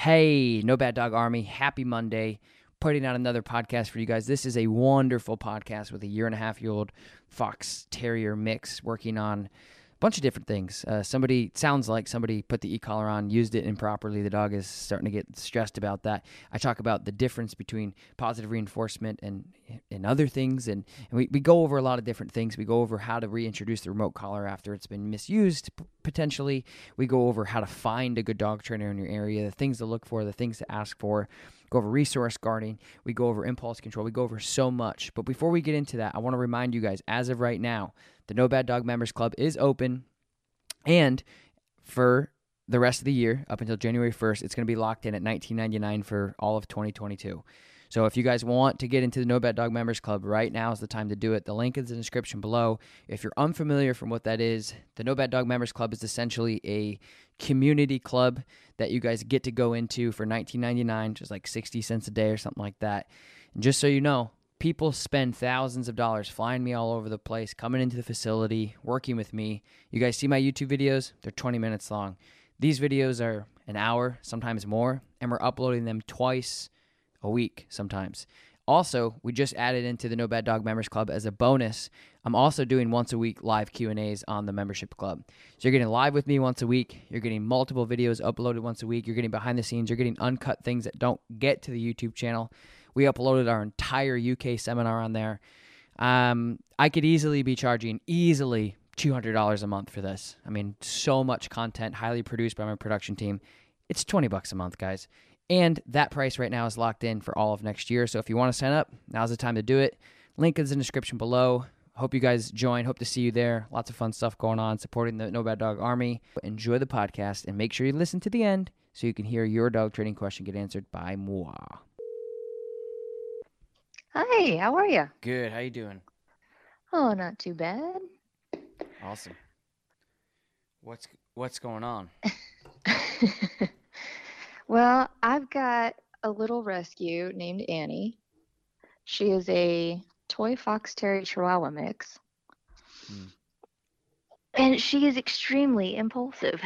Hey, No Bad Dog Army, happy Monday. Putting out another podcast for you guys. This is a wonderful podcast with a year and a half year old Fox Terrier mix working on bunch of different things. Uh, somebody sounds like somebody put the e-collar on, used it improperly. The dog is starting to get stressed about that. I talk about the difference between positive reinforcement and and other things, and, and we, we go over a lot of different things. We go over how to reintroduce the remote collar after it's been misused p- potentially. We go over how to find a good dog trainer in your area, the things to look for, the things to ask for go over resource guarding, we go over impulse control, we go over so much. But before we get into that, I want to remind you guys as of right now, the No Bad Dog Members Club is open. And for the rest of the year, up until January 1st, it's going to be locked in at $19.99 for all of 2022. So if you guys want to get into the No Bad Dog Members Club, right now is the time to do it. The link is in the description below. If you're unfamiliar from what that is, the No Bad Dog Members Club is essentially a community club that you guys get to go into for $19.99, just like 60 cents a day or something like that. And just so you know, people spend thousands of dollars flying me all over the place, coming into the facility, working with me. You guys see my YouTube videos? They're 20 minutes long. These videos are an hour, sometimes more, and we're uploading them twice a week sometimes. Also, we just added into the No Bad Dog Members Club as a bonus. I'm also doing once a week live Q&As on the membership club. So you're getting live with me once a week, you're getting multiple videos uploaded once a week, you're getting behind the scenes, you're getting uncut things that don't get to the YouTube channel. We uploaded our entire UK seminar on there. Um, I could easily be charging easily $200 a month for this. I mean, so much content, highly produced by my production team. It's 20 bucks a month, guys. And that price right now is locked in for all of next year. So if you want to sign up, now's the time to do it. Link is in the description below. Hope you guys join. Hope to see you there. Lots of fun stuff going on supporting the No Bad Dog Army. Enjoy the podcast and make sure you listen to the end so you can hear your dog training question get answered by moi. Hi, how are you? Good. How you doing? Oh, not too bad. Awesome. What's what's going on? well, I've got a little rescue named Annie. She is a toy fox terrier chihuahua mix. Hmm. And she is extremely impulsive.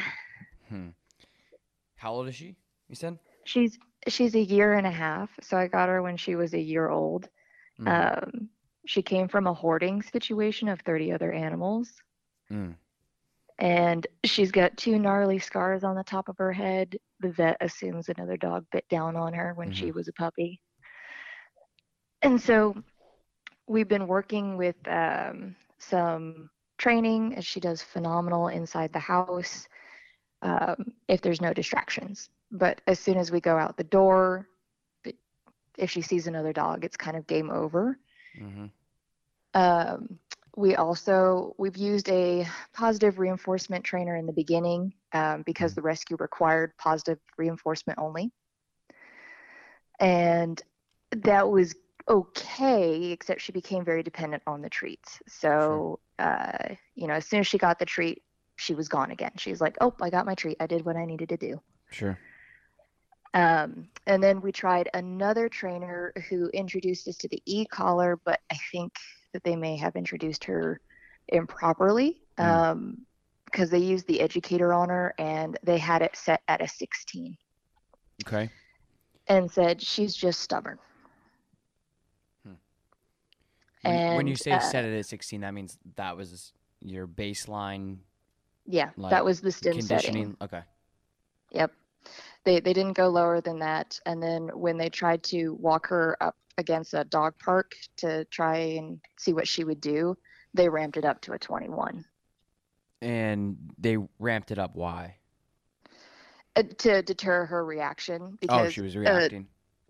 Hmm. How old is she? You said? She's she's a year and a half, so I got her when she was a year old. Mm. Um, she came from a hoarding situation of 30 other animals. Mm. And she's got two gnarly scars on the top of her head. The vet assumes another dog bit down on her when she Mhm. was a puppy. And so we've been working with um, some training, and she does phenomenal inside the house um, if there's no distractions. But as soon as we go out the door, if she sees another dog, it's kind of game over. hmm Um, we also we've used a positive reinforcement trainer in the beginning um, because the rescue required positive reinforcement only, and that was okay. Except she became very dependent on the treats. So uh, you know, as soon as she got the treat, she was gone again. She's like, "Oh, I got my treat. I did what I needed to do." Sure. Um, and then we tried another trainer who introduced us to the e-collar, but I think that they may have introduced her improperly Mm. um, because they used the educator on her and they had it set at a 16 Okay. and said she's just stubborn. When, when you say uh, set it at 16, that means that was your baseline Yeah, Like that was the stim conditioning. setting. Okay. Yep. They they didn't go lower than that. And then when they tried to walk her up against a dog park to try and see what she would do, they ramped it up to a 21 And they ramped it up. Why? uh, to deter her reaction because oh, she was uh, reacting.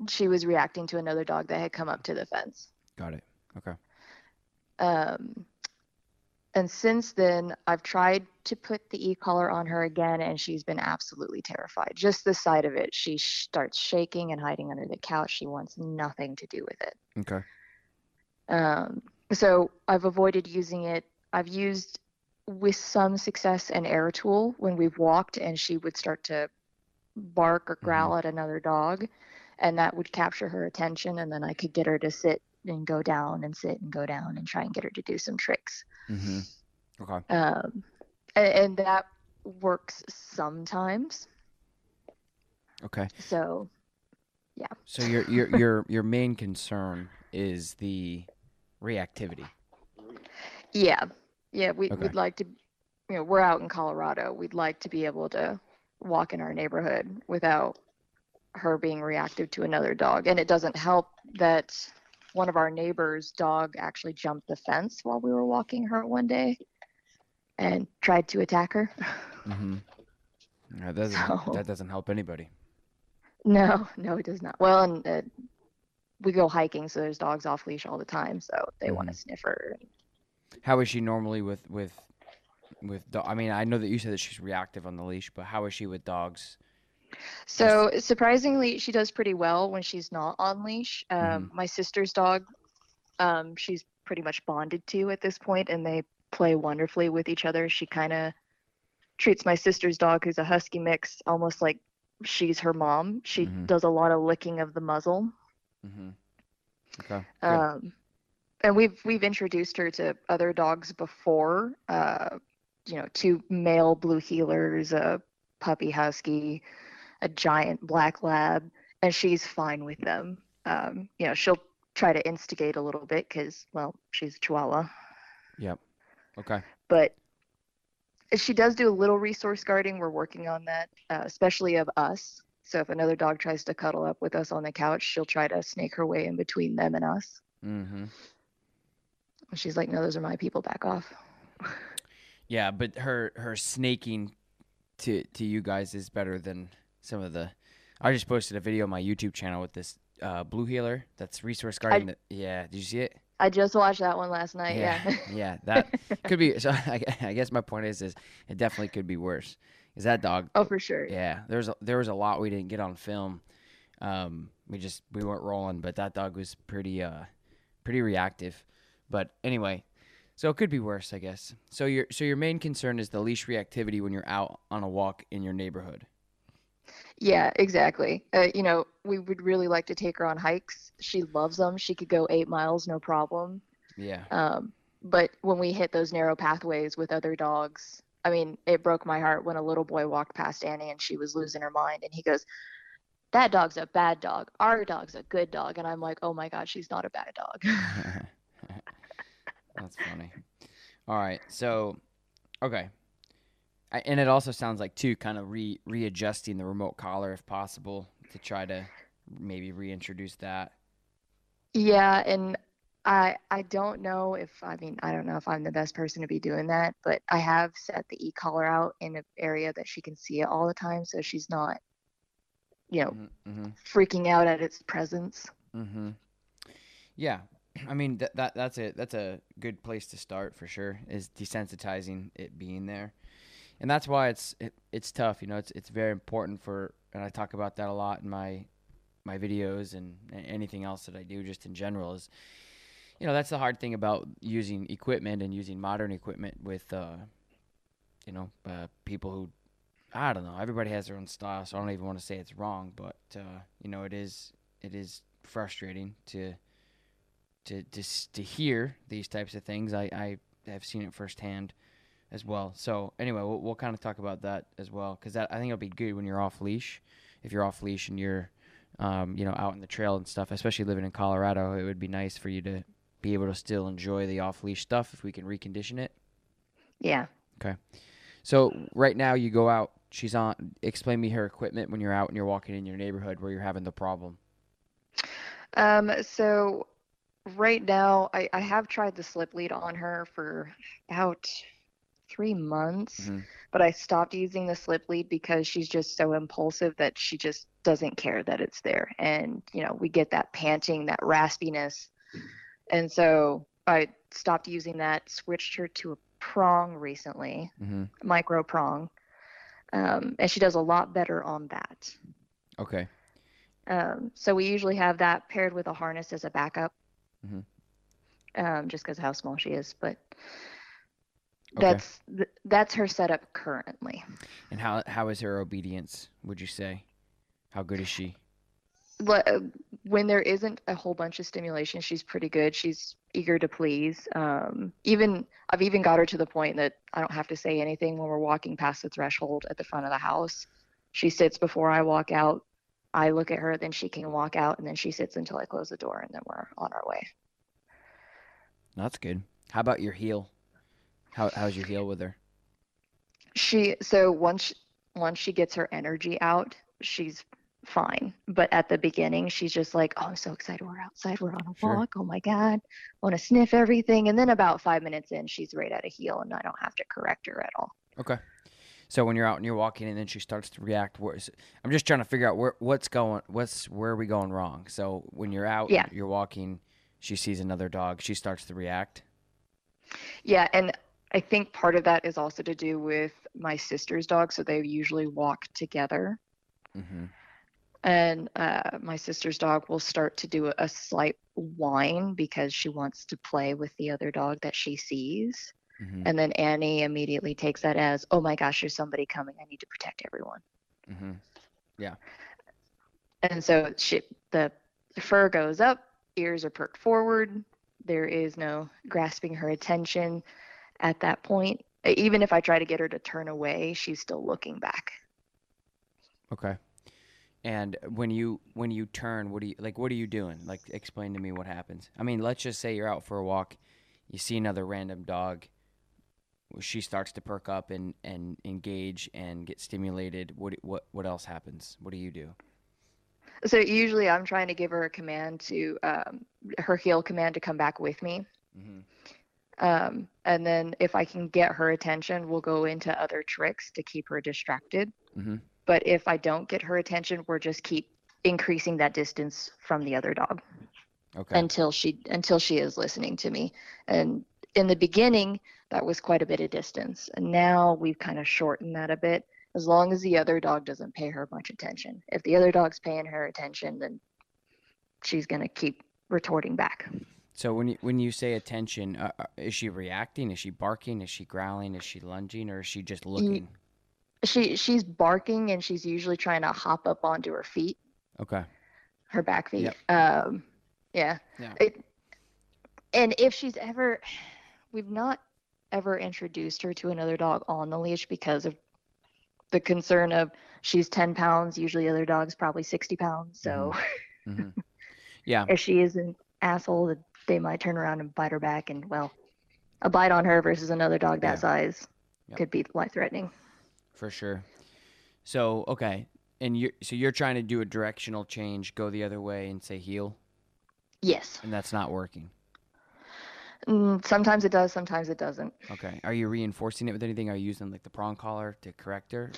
she was reacting to another dog that had come up to the fence. Got it. Okay. Um, and since then, I've tried to put the e-collar on her again, and she's been absolutely terrified. Just the sight of it, she starts shaking and hiding under the couch. She wants nothing to do with it. Okay. Um, so I've avoided using it. I've used with some success an air tool when we've walked, and she would start to bark or growl at another dog, and that would capture her attention, and then I could get her to sit and go down and sit and go down and try and get her to do some tricks. Mm-hmm. Okay. Um, and, and that works sometimes. Okay. So yeah. So your your your your main concern is the reactivity. yeah, yeah, we, Okay. we'd like to, you know, we're out in Colorado. We'd like to be able to walk in our neighborhood without her being reactive to another dog. And it doesn't help that one of our neighbors' dog actually jumped the fence while we were walking her one day and tried to attack her. Mm-hmm. That doesn't So- that doesn't help anybody. No, no, it does not. Well, and uh, we go hiking, so there's dogs off leash all the time, so they want to sniff her. How is she normally with with with? Do- I mean, I know that you said that she's reactive on the leash, but how is she with dogs? So surprisingly, she does pretty well when she's not on leash. Um, My sister's dog, um, she's pretty much bonded to at this point, and they play wonderfully with each other. She kind of treats my sister's dog, who's a husky mix, almost like she's her mom. She Mhm. does a lot of licking of the muzzle. Mm-hmm. Okay. good. Um, and we've we've introduced her to other dogs before. Uh, you know, two male blue heelers, a puppy husky, a giant black lab, and she's fine with them. Um, you know, she'll try to instigate a little bit because, well, she's a Chihuahua, Yep. Okay. but she does do a little resource guarding. We're working on that, uh, especially of us. So if another dog tries to cuddle up with us on the couch, she'll try to snake her way in between them and us. Mm-hmm. She's like, "No, those are my people. Back off." Yeah, but her her snaking to to you guys is better than some of the. I just posted a video on my YouTube channel with this uh, blue heeler that's resource guarding. that, yeah, did you see it? I just watched that one last night. Yeah. yeah, that could be. So I, I guess my point is, is it definitely could be worse. Is that dog? oh, for sure. Yeah, there's a, there was a lot we didn't get on film. Um, we just we weren't rolling, but that dog was pretty uh pretty reactive. But anyway, so it could be worse, I guess. So your so your main concern is the leash reactivity when you're out on a walk in your neighborhood. Yeah, exactly. Uh, you know, we would really like to take her on hikes. She loves them. She could go eight miles, no problem. Yeah. Um, but when we hit those narrow pathways with other dogs, I mean, it broke my heart when a little boy walked past Annie and she was losing her mind. And he goes, That dog's a bad dog. Our dog's a good dog. And I'm like, Oh my God, she's not a bad dog. That's funny. All right. So, okay. I, and it also sounds like too kind of re readjusting the remote collar if possible to try to maybe reintroduce that. Yeah, and I I don't know if I mean I don't know if I'm the best person to be doing that, but I have set the e-collar out in an area that she can see it all the time, so she's not, you know, Mm-hmm. freaking out at its presence. Mm-hmm. Yeah, I mean that that that's a that's a good place to start for sure. Is desensitizing it being there, and that's why it's it, it's tough. You know, it's it's very important for, and I talk about that a lot in my my videos and anything else that I do just in general is, you know, that's the hard thing about using equipment and using modern equipment with, uh, you know, uh, people who I don't know. Everybody has their own style, so I don't even want to say it's wrong, but uh, you know, it is it is frustrating to to to to hear these types of things. I I have seen it firsthand as well. So anyway, we'll, we'll kind of talk about that as well because I think it'll be good when you're off leash. If you're off leash and you're um, you know out in the trail and stuff, especially living in Colorado, it would be nice for you to be able to still enjoy the off leash stuff if we can recondition it. Yeah. Okay. So right now you go out. She's on. Explain me her equipment when you're out and you're walking in your neighborhood where you're having the problem. Um, so right now I, I have tried the slip lead on her for about three months, Mhm. but I stopped using the slip lead because she's just so impulsive that she just doesn't care that it's there. And, you know, we get that panting, that raspiness. And so I stopped using that, switched her to a prong recently, Mm-hmm. micro prong, um, and she does a lot better on that. Okay. Um, so we usually have that paired with a harness as a backup, Mhm. um, just because of how small she is. But Okay. that's th- that's her setup currently. And how how is her obedience? Would you say? How good is she? Uh, when there isn't a whole bunch of stimulation, she's pretty good. She's eager to please. Um, even I've even got her to the point that I don't have to say anything when we're walking past the threshold at the front of the house. She sits before I walk out. I look at her, then she can walk out, and then she sits until I close the door, and then we're on our way. That's good. How about your heel? How how's your heel with her? She so once once she gets her energy out, she's fine. But at the beginning, she's just like, "Oh, I'm so excited. We're outside. We're on a Sure. walk. Oh my god, I want to sniff everything." And then about five minutes in, she's right at a heel, and I don't have to correct her at all. Okay. So when you're out and you're walking and then she starts to react, I'm just trying to figure out where what's going, what's where are we going wrong? So when you're out, Yeah. you're walking, she sees another dog, she starts to react. Yeah, and I think part of that is also to do with my sister's dog. So they usually walk together. Mm-hmm. and uh, my sister's dog will start to do a, a slight whine because she wants to play with the other dog that she sees. Mm-hmm. And then Annie immediately takes that as, oh my gosh, there's somebody coming. I need to protect everyone. Mm-hmm. Yeah. And so she, the fur goes up, ears are perked forward. There is no grasping her attention at that point. Even if I try to get her to turn away, she's still looking back. Okay. And when you when you turn, what do you like? What are you doing? Like, explain to me what happens. I mean, let's just say you're out for a walk, you see another random dog. She starts to perk up and, and engage and get stimulated. What what what else happens? What do you do? So usually I'm trying to give her a command to, um, her heel command to come back with me. Mm-hmm. Um, and then if I can get her attention, we'll go into other tricks to keep her distracted. Mhm. But if I don't get her attention, we're just keep increasing that distance from the other dog Okay. until she until she is listening to me. And in the beginning, that was quite a bit of distance. And now we've kind of shortened that a bit as long as the other dog doesn't pay her much attention. If the other dog's paying her attention, then she's going to keep retorting back. So when you when you say attention, uh, uh, is she reacting? Is she barking? Is she growling? Is she lunging? Or is she just looking? She she's barking and she's usually trying to hop up onto her feet, Okay. her back feet. Yep. Um, yeah. Yeah. It, and if she's ever, we've not ever introduced her to another dog on the leash because of the concern of she's 10 pounds. Usually, other dogs probably 60 pounds. So hmm Yeah. if she is an asshole, that they might turn around and bite her back. And well, a bite on her versus another dog that Yeah. size Yep. could be life threatening. For sure. So okay, and you're so you're trying to do a directional change, go the other way, and say heel, Yes. and that's not working. Mm, sometimes it does, sometimes it doesn't. Okay. Are you reinforcing it with anything? Are you using like the prong collar to correct her?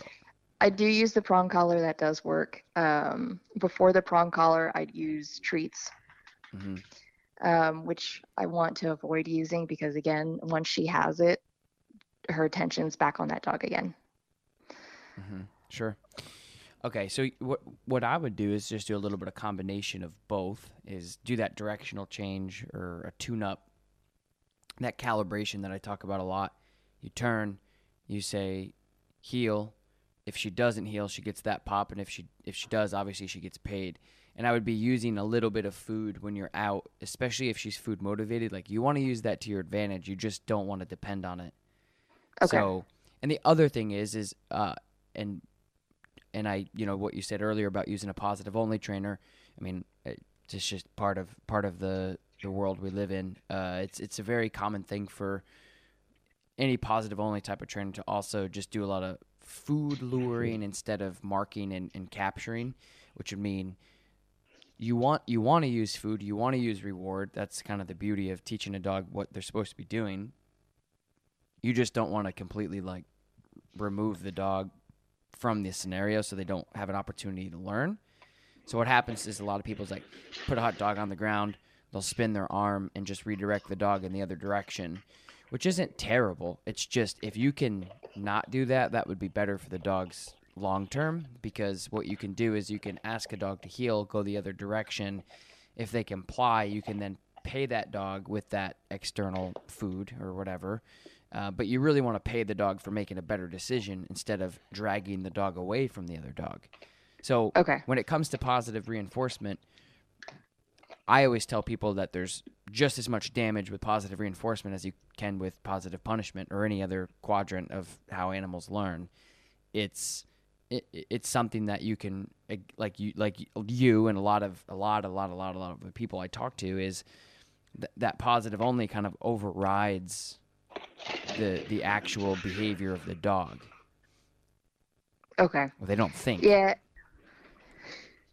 I do use the prong collar. That does work. Um, before the prong collar, I'd use treats, hmm um, which I want to avoid using because, again, once she has it, her attention's back on that dog again. Mm-hmm. Sure. Okay, so what what I would do is just do a little bit of combination of both. Is do that directional change or a tune up, that calibration that I talk about a lot. You turn, you say heel. If she doesn't heel, she gets that pop, and if she if she does, obviously she gets paid. And I would be using a little bit of food when you're out, especially if she's food motivated. Like you want to use that to your advantage. You just don't want to depend on it. Okay. So, and the other thing is, is uh, and and I, you know, what you said earlier about using a positive only trainer. I mean, it's just part of part of the the world we live in. Uh, it's it's a very common thing for any positive only type of trainer to also just do a lot of food luring instead of marking and, and capturing, which would mean you want you want to use food, you want to use reward. That's kind of the beauty of teaching a dog what they're supposed to be doing. You just don't want to completely like remove the dog from the scenario so they don't have an opportunity to learn. So what happens is a lot of people's like put a hot dog on the ground, they'll spin their arm and just redirect the dog in the other direction, which isn't terrible. It's just if you can not do that, that would be better for the dogs long term because what you can do is you can ask a dog to heel, go the other direction. If they comply, you can then pay that dog with that external food or whatever. Uh, but you really want to pay the dog for making a better decision instead of dragging the dog away from the other dog. So Okay. when it comes to positive reinforcement, I always tell people that there's just as much damage with positive reinforcement as you can with positive punishment or any other quadrant of how animals learn. It's it, it's something that you can like you like you and a lot of a lot a lot a lot a lot of the people I talk to is th- that positive only kind of overrides the the actual behavior of the dog. Okay. Well, they don't think. Yeah.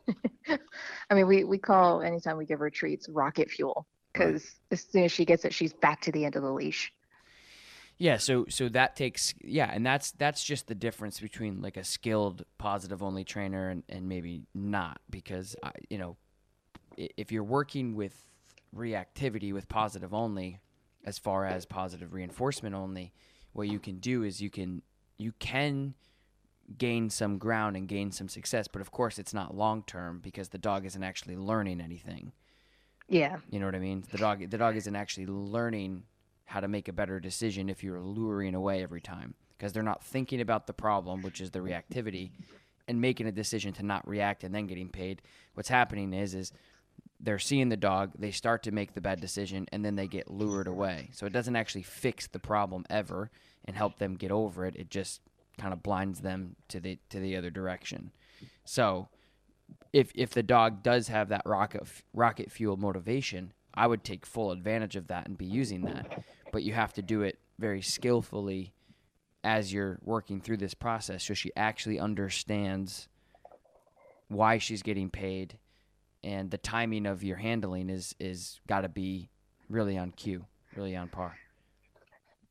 I mean, we, we call anytime we give her treats rocket fuel because as soon as she gets it, she's back to the end of the leash. Yeah, so so that takes yeah, and that's that's just the difference between like a skilled positive only trainer and, and maybe not because I, you know if you're working with reactivity with positive only as far as positive reinforcement only, what you can do is you can you can gain some ground and gain some success, but of course it's not long term because the dog isn't actually learning anything. Yeah. You know what I mean? The dog the dog isn't actually learning how to make a better decision if you're luring away every time because they're not thinking about the problem, which is the reactivity, and making a decision to not react and then getting paid. What's happening is is they're seeing the dog, they start to make the bad decision, and then they get lured away. So it doesn't actually fix the problem ever and help them get over it. It just kind of blinds them to the to the other direction. So if if the dog does have that rocket rocket fuel motivation, I would take full advantage of that and be using that. But you have to do it very skillfully as you're working through this process so she actually understands why she's getting paid and the timing of your handling is is got to be really on cue, really on par.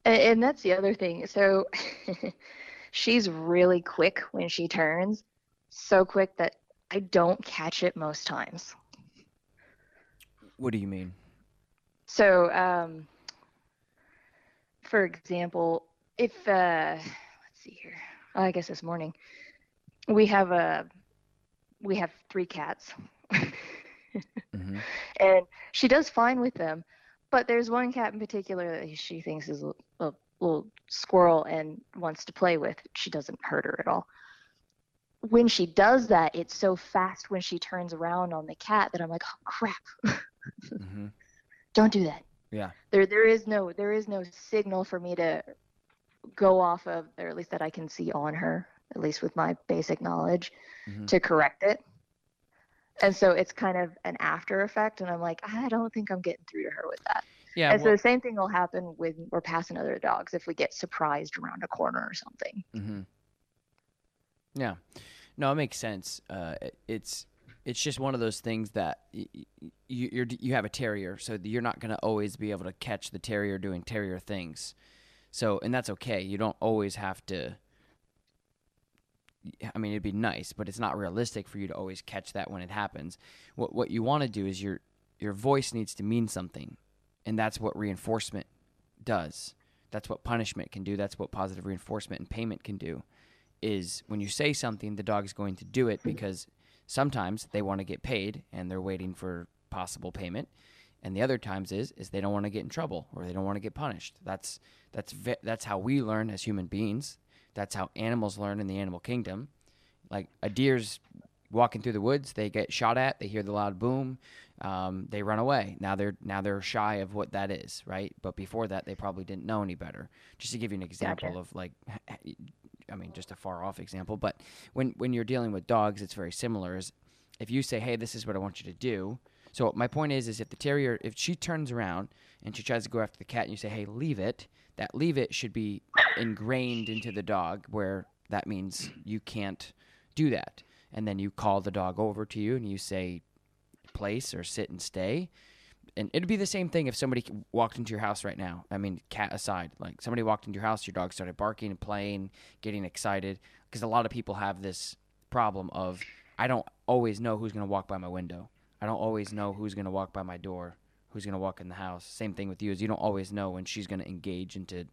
And, that's the other thing. So she's really quick when she turns, so quick that I don't catch it most times. What do you mean? So, um, for example, if uh, let's see here, oh, I guess this morning we have a we have three cats, hmm and she does fine with them, but there's one cat in particular that she thinks is a, a little squirrel and wants to play with. She doesn't hurt her at all. When she does that, it's so fast when she turns around on the cat that I'm like, oh crap, hmm don't do that. Yeah. there there is no there is no signal for me to go off of or at least that I can see on her at least with my basic knowledge Mhm. to correct it and so it's kind of an after effect and I'm like I don't think I'm getting through to her with that Yeah. and so the same thing will happen when we're passing other dogs if we get surprised around a corner or something Mm-hmm. Yeah, no, it makes sense. Uh, it- it's it's just one of those things that you you're, you have a terrier, so you're not going to always be able to catch the terrier doing terrier things. So, and that's okay. You don't always have to. I mean, it'd be nice, but it's not realistic for you to always catch that when it happens. What what you want to do is your your voice needs to mean something, and that's what reinforcement does. That's what punishment can do. That's what positive reinforcement and payment can do is when you say something, the dog is going to do it because sometimes they want to get paid and they're waiting for possible payment, and the other times is is they don't want to get in trouble or they don't want to get punished. That's that's ve- that's how we learn as human beings. That's how animals learn in the animal kingdom. Like a deer's walking through the woods, they get shot at, they hear the loud boom, um, they run away. Now they're now they're shy of what that is, right? But before that, they probably didn't know any better. Just to give you an example Gotcha. of like I mean, just a far off example, but when when you're dealing with dogs, it's very similar. Is if you say, "Hey, this is what I want you to do." So my point is, is if the terrier, if she turns around and she tries to go after the cat, and you say, "Hey, leave it," that leave it should be ingrained into the dog, where that means you can't do that, and then you call the dog over to you and you say, "Place" or "Sit and stay." And it'd be the same thing if somebody walked into your house right now. I mean, cat aside, like somebody walked into your house, your dog started barking and playing, getting excited, because a lot of people have this problem of I don't always know who's going to walk by my window. I don't always know who's going to walk by my door who's going to walk in the house. Same thing with you is you don't always know when she's going to engage into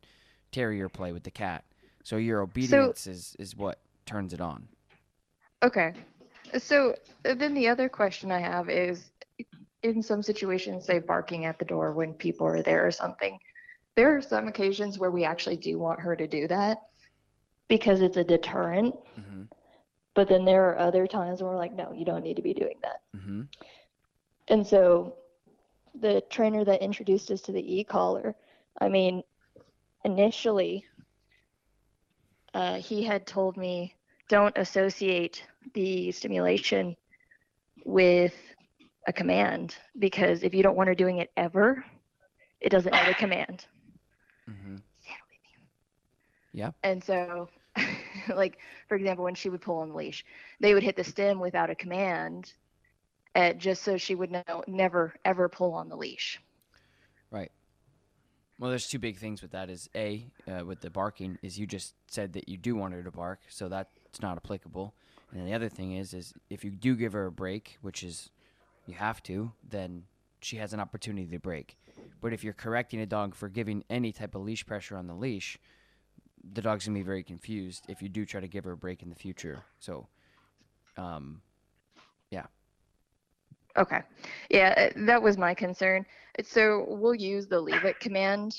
terrier play with the cat. So your obedience is is what turns it on. Okay. So uh, then the other question I have is in some situations, say barking at the door when people are there or something, there are some occasions where we actually do want her to do that because it's a deterrent. Mm-hmm. But then there are other times where we're like, no, you don't need to be doing that. Mm-hmm. And so the trainer that introduced us to the e-collar, I mean, initially, uh, he had told me don't associate the stimulation with a command because if you don't want her doing it ever, it doesn't have a command. Mm-hmm. Yeah. And so, like for example, when she would pull on the leash, they would hit the stim without a command, uh, just so she would know never ever pull on the leash. Right. Well, there's two big things with that. Is a uh, with the barking is you just said that you do want her to bark, so that's not applicable. And the other thing is is if you do give her a break, which is you have to, then she has an opportunity to break. But if you're correcting a dog for giving any type of leash pressure on the leash, the dog's gonna be very confused if you do try to give her a break in the future. So, um, yeah. Okay. Yeah, uh, that was my concern. So we'll use the leave it command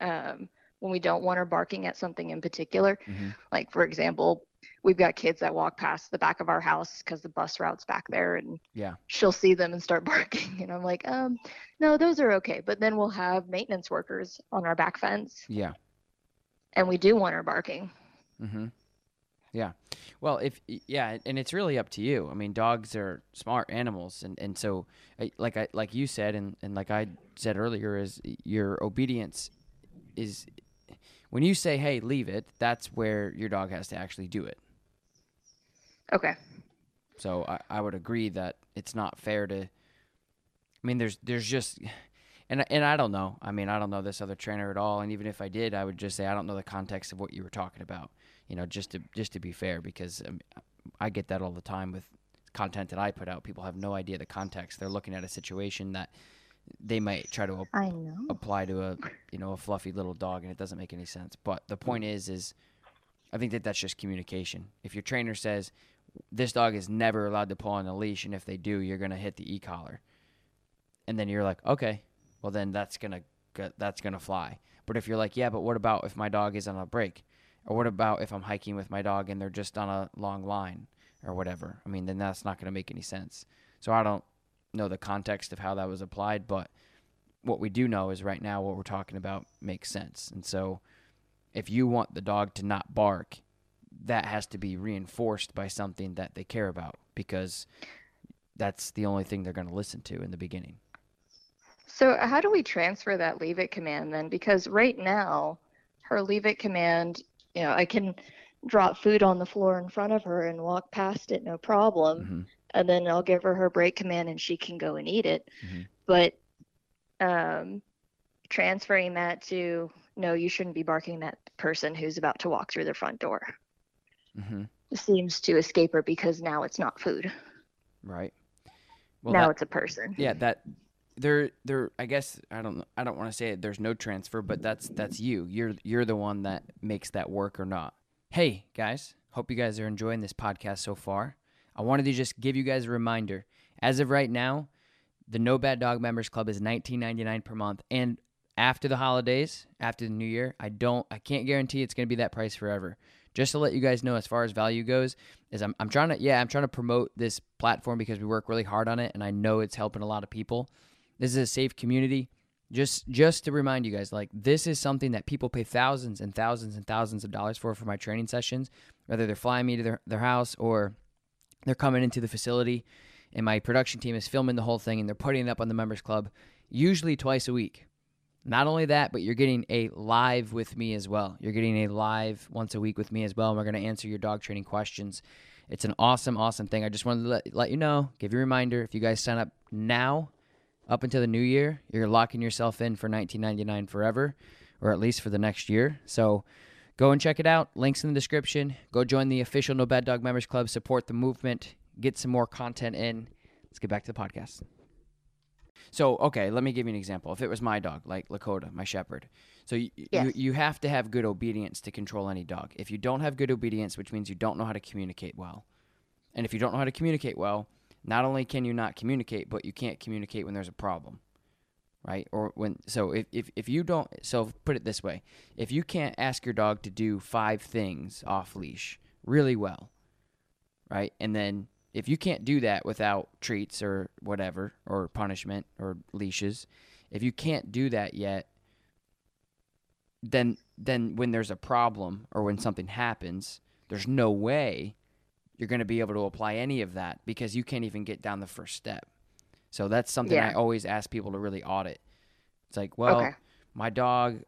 um, when we don't want her barking at something in particular. Mhm. Like, for example, we've got kids that walk past the back of our house because the bus route's back there and Yeah. she'll see them and start barking. And I'm like, um, no, those are okay. But then we'll have maintenance workers on our back fence Yeah. and we do want her barking. Mm-hmm. Yeah. Well, if yeah, and it's really up to you. I mean, dogs are smart animals, and and so like I like you said, and and like I said earlier, is your obedience is when you say, "Hey, leave it." That's where your dog has to actually do it. Okay. So I, I would agree that it's not fair to. I mean, there's there's just, and and I don't know. I mean, I don't know this other trainer at all. And even if I did, I would just say I don't know the context of what you were talking about. You know, just to just to be fair, because um, I get that all the time with content that I put out. People have no idea the context. They're looking at a situation that they might try to ap- apply to a you know a fluffy little dog, and it doesn't make any sense. But the point is, is I think that that's just communication. If your trainer says this dog is never allowed to pull on the leash, and if they do, you're gonna hit the e collar, and then you're like, okay, well then that's gonna that's gonna fly. But if you're like, yeah, but what about if my dog is on a break, or what about if I'm hiking with my dog and they're just on a long line or whatever? I mean, then that's not gonna make any sense. So I don't know the context of how that was applied, but what we do know is right now what we're talking about makes sense. And so if you want the dog to not bark, that has to be reinforced by something that they care about because that's the only thing they're going to listen to in the beginning. So how do we transfer that leave it command then? Because right now, her leave it command, you know, I can drop food on the floor in front of her and walk past it no problem, Mhm. And then I'll give her her break command and she can go and eat it. Mhm. But um, transferring that to no, you shouldn't be barking at the person who's about to walk through the front door mm-hmm. seems to escape her because now it's not food. Right. Well, now that- it's a person. yeah, that there, there. I guess I don't. I don't want to say it. There's no transfer, but that's that's you. You're you're the one that makes that work or not. Hey guys, hope you guys are enjoying this podcast so far. I wanted to just give you guys a reminder. As of right now, the No Bad Dog Members Club is $19.99 per month, and after the holidays, after the new year, I don't, I can't guarantee it's to be that price forever. Just to let you guys know, as far as value goes, is I'm, I'm trying to, yeah, I'm trying to promote this platform because we work really hard on it, and I know it's helping a lot of people. This is a safe community. Just, just to remind you guys, like this is something that people pay thousands and thousands and thousands of dollars for for my training sessions, whether they're flying me to their, their house or they're coming into the facility and my production team is filming the whole thing and they're putting it up on the members club usually twice a week. Not only that but you're getting a live with me as well. You're getting a live once a week with me as well and we're going to answer your dog training questions. It's an awesome awesome thing. I just wanted to let, let you know give you a reminder if you guys sign up now up until the new year you're locking yourself in for 1999 forever or at least for the next year. So Go and check it out. Links in the description. Go join the official No Bad Dog Members Club. Support the movement. Get some more content in. Let's get back to the podcast. So okay, let me give you an example. If it was my dog, like Lakota, my shepherd, so you, Yes. you you have to have good obedience to control any dog. If you don't have good obedience, which means you don't know how to communicate well, and if you don't know how to communicate well, not only can you not communicate, but you can't communicate when there's a problem, right? Or when so if if if you don't so put it this way, if you can't ask your dog to do five things off leash really well, right, and then if you can't do that without treats or whatever or punishment or leashes, if you can't do that yet, then then when there's a problem or when something happens, there's no way you're going to be able to apply any of that because you can't even get down the first step. So that's something I always ask people to really audit. It's like, well, Okay. my dog,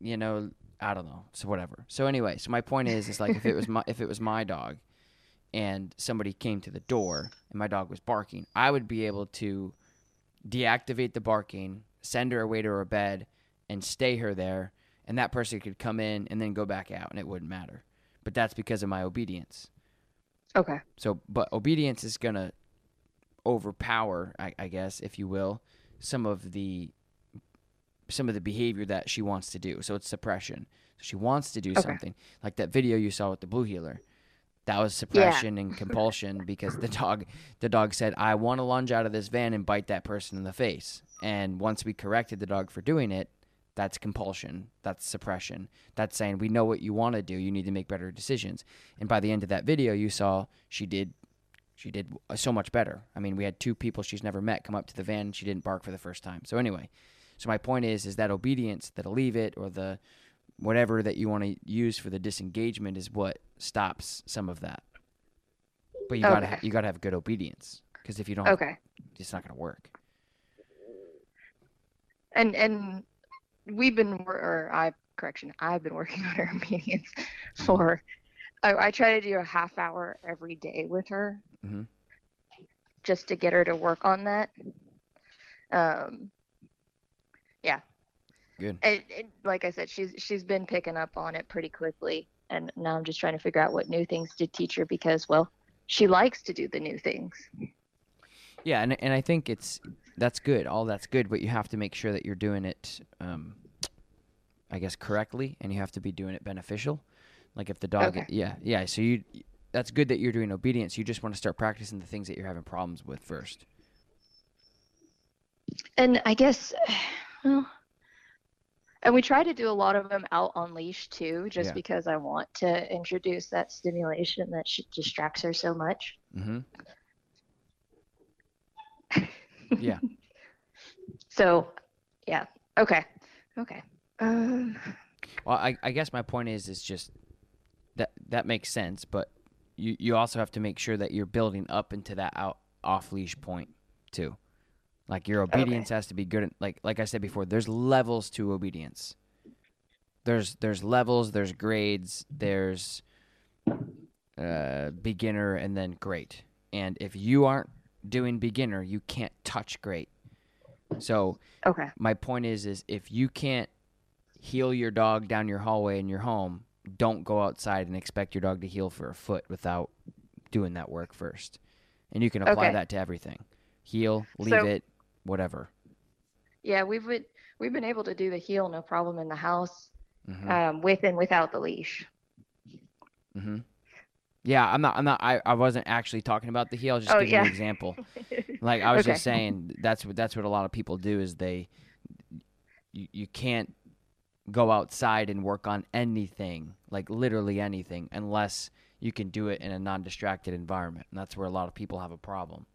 you know, I don't know, so whatever. So anyway, so my point is, is like if it was my if it was my dog, and somebody came to the door and my dog was barking, I would be able to deactivate the barking, send her away to her bed, and stay her there, and that person could come in and then go back out, and it wouldn't matter. But that's because of my obedience. Okay. So, but obedience is gonna overpower, I, I guess, if you will, some of the some of the behavior that she wants to do. So it's suppression. So she wants to do Okay. something like that video you saw with the blue heeler. That was suppression and compulsion because the dog the dog said, "I want to lunge out of this van and bite that person in the face." And once we corrected the dog for doing it, that's compulsion. That's suppression. That's saying, "We know what you want to do. You need to make better decisions." And by the end of that video, you saw she did she did so much better. I mean, we had two people she's never met come up to the van and she didn't bark for the first time. So anyway, so my point is is that obedience, that leave it or the whatever that you want to use for the disengagement is what stops some of that. But you got to Okay. ha- you got to have good obedience because if you don't Okay. it's not going to work. And and we've been or I correction, I've been working on her obedience for I, I try to do a half hour every day with her Mhm. just to get her to work on that. Um yeah. Good. And, and like I said, she's she's been picking up on it pretty quickly and now I'm just trying to figure out what new things to teach her because well, she likes to do the new things. Yeah, and and I think it's that's good. All that's good, but you have to make sure that you're doing it, um, I guess, correctly, and you have to be doing it beneficial. Like if the dog, Okay. yeah, yeah. So you, that's good that you're doing obedience. You just want to start practicing the things that you're having problems with first. And I guess, well, and we try to do a lot of them out on leash too, just Yeah. because I want to introduce that stimulation that distracts her so much. hmm Yeah. So, yeah. Okay. Okay. Um, Well, I, I guess my point is is just that makes sense, but you you also have to make sure that you're building up into that out off leash point too. Like your obedience has to be good. Like like I said before, there's levels to obedience. There's there's levels, there's grades, there's uh, beginner, and then great. And if you aren't doing beginner, you can't touch great. So okay. my point is is if you can't heel your dog down your hallway in your home don't go outside and expect your dog to heel for a foot without doing that work first. And you can apply Okay. that to everything. Heel, leave So- it whatever. Yeah, we've been, we've been able to do the heel no problem in the house hmm um, with and without the leash. hmm yeah i'm not i'm not I, I wasn't actually talking about the heel i was just Oh, giving you an yeah. example. Like i was just saying that's what that's what a lot of people do is they you, you can't go outside and work on anything like literally anything unless you can do it in a non-distracted environment and that's where a lot of people have a problem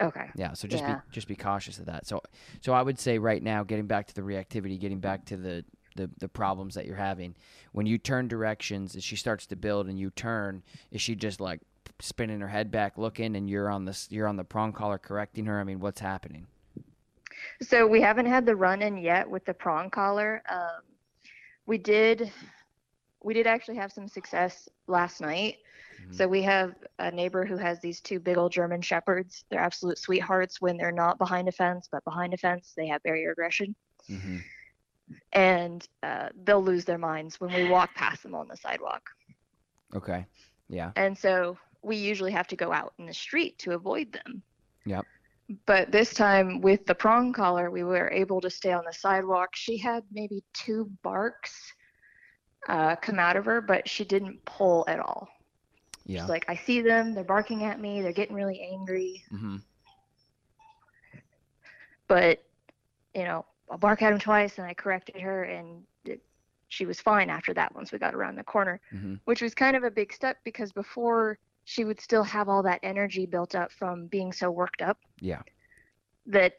Okay. yeah so just Yeah. be just be cautious of that so so i would say right now getting back to the reactivity getting back to the the, the problems that you're having when you turn directions as she starts to build and you turn is she just like spinning her head back looking and you're on this you're on the prong collar correcting her i mean what's happening So we haven't had the run in yet with the prong collar. Um, we did, we did actually have some success last night. Mhm. So we have a neighbor who has these two big old German shepherds. They're absolute sweethearts when they're not behind a fence, but behind a fence they have barrier aggression, hmm and uh, they'll lose their minds when we walk past them on the sidewalk. okay yeah And so we usually have to go out in the street to avoid them. Yep. but this time with the prong collar, we were able to stay on the sidewalk. She had maybe two barks uh, come out of her, but she didn't pull at all. Yeah. She's like, I see them. They're barking at me. They're getting really angry. mm-hmm. But, you know, I'll bark at him twice and I corrected her and it, she was fine after that once we got around the corner, Mm-hmm. which was kind of a big step because before she would still have all that energy built up from being so worked up Yeah. that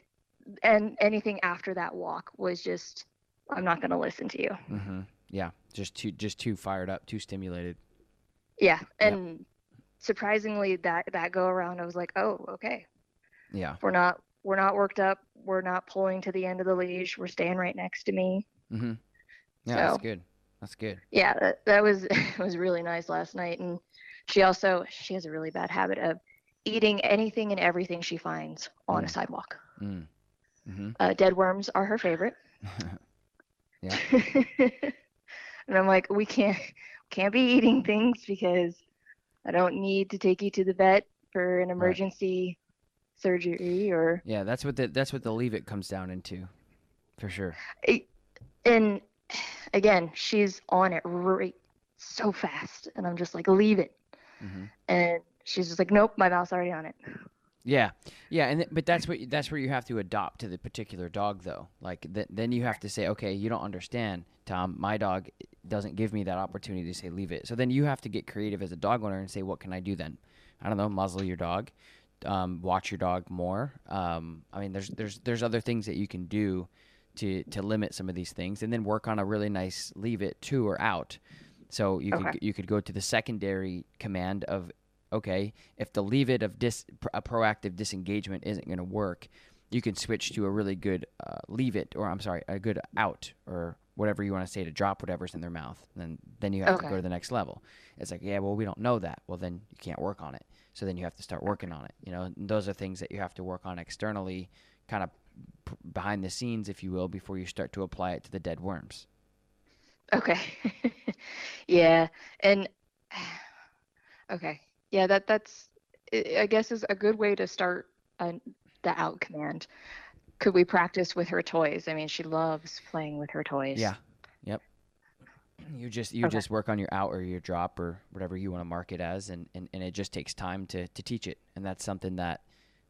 and anything after that walk was just I'm not going to listen to you. Mm-hmm. Yeah. Just too just too fired up, too stimulated. Yeah, Yep. and surprisingly that that go around I was like, "Oh, okay. Yeah. We're not we're not worked up. We're not pulling to the end of the leash. We're staying right next to me." Mm-hmm. Yeah, that's good. That's good. Yeah, that, that was was really nice last night and she also she has a really bad habit of eating anything and everything she finds on a Mm. sidewalk. Mm. Mm-hmm. Uh, dead worms are her favorite. Yeah. and I'm like, we can't can't be eating things because I don't need to take you to the vet for an emergency surgery or yeah, that's what the that's what the leave it comes down into. For sure. and again, she's on it right so fast and I'm just like, leave it. Mm-hmm. And she's just like, nope, my mouth's already on it. Yeah, yeah, and th- but that's what that's where you have to adopt to the particular dog, though. Like th- then you have to say, okay, you don't understand, Tom. My dog doesn't give me that opportunity to say leave it. So then you have to get creative as a dog owner and say, what can I do then? I don't know, muzzle your dog, um, watch your dog more. Um, I mean, there's there's there's other things that you can do to to limit some of these things, and then work on a really nice leave it to or out. So you Okay. could you could go to the secondary command of okay, if the leave it of dis, a proactive disengagement isn't going to work, you can switch to a really good uh, leave it, or I'm sorry, a good out, or whatever you want to say to drop whatever's in their mouth. And then then you have to go to the next level. It's like, yeah, well, we don't know that. Well, then you can't work on it. So then you have to start working on it. You know, and those are things that you have to work on externally, kind of p- behind the scenes, if you will, before you start to apply it to the dead worms. Okay. yeah, and okay. Yeah, that that's I guess is a good way to start uh, the out command. Could we practice with her toys? I mean, she loves playing with her toys. Yeah. Yep. You just you Okay. just work on your out or your drop or whatever you want to mark it as and, and, and it just takes time to, to teach it. And that's something that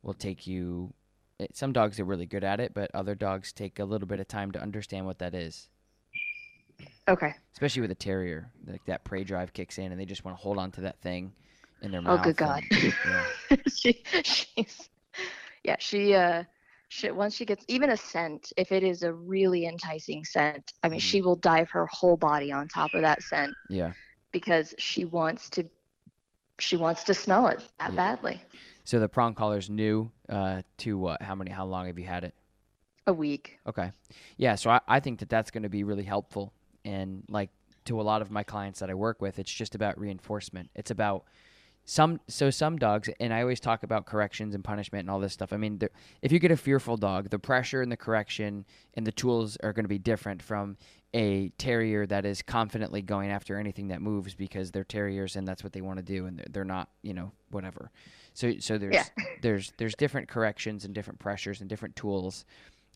will take you it, some dogs are really good at it, but other dogs take a little bit of time to understand what that is. Okay. Especially with a terrier. Like that prey drive kicks in and they just want to hold on to that thing in their Oh, mouth. good God. and- yeah. she she's yeah she uh she once she gets even a scent if it is a really enticing scent i mean Mhm. she will dive her whole body on top of that scent Yeah. because she wants to she wants to smell it that Yeah. badly So the prong collar's new uh, to what? How many? How long have you had it? a week Okay. Yeah, so I, I think that that's going to be really helpful. And like to a lot of my clients that I work with, it's just about reinforcement. It's about some, so some dogs, and I always talk about corrections and punishment and all this stuff. I mean, if you get a fearful dog, the pressure and the correction and the tools are going to be different from a terrier that is confidently going after anything that moves because they're terriers and that's what they want to do and they're, they're not, you know, whatever. So, so there's, Yeah. there's, there's different corrections and different pressures and different tools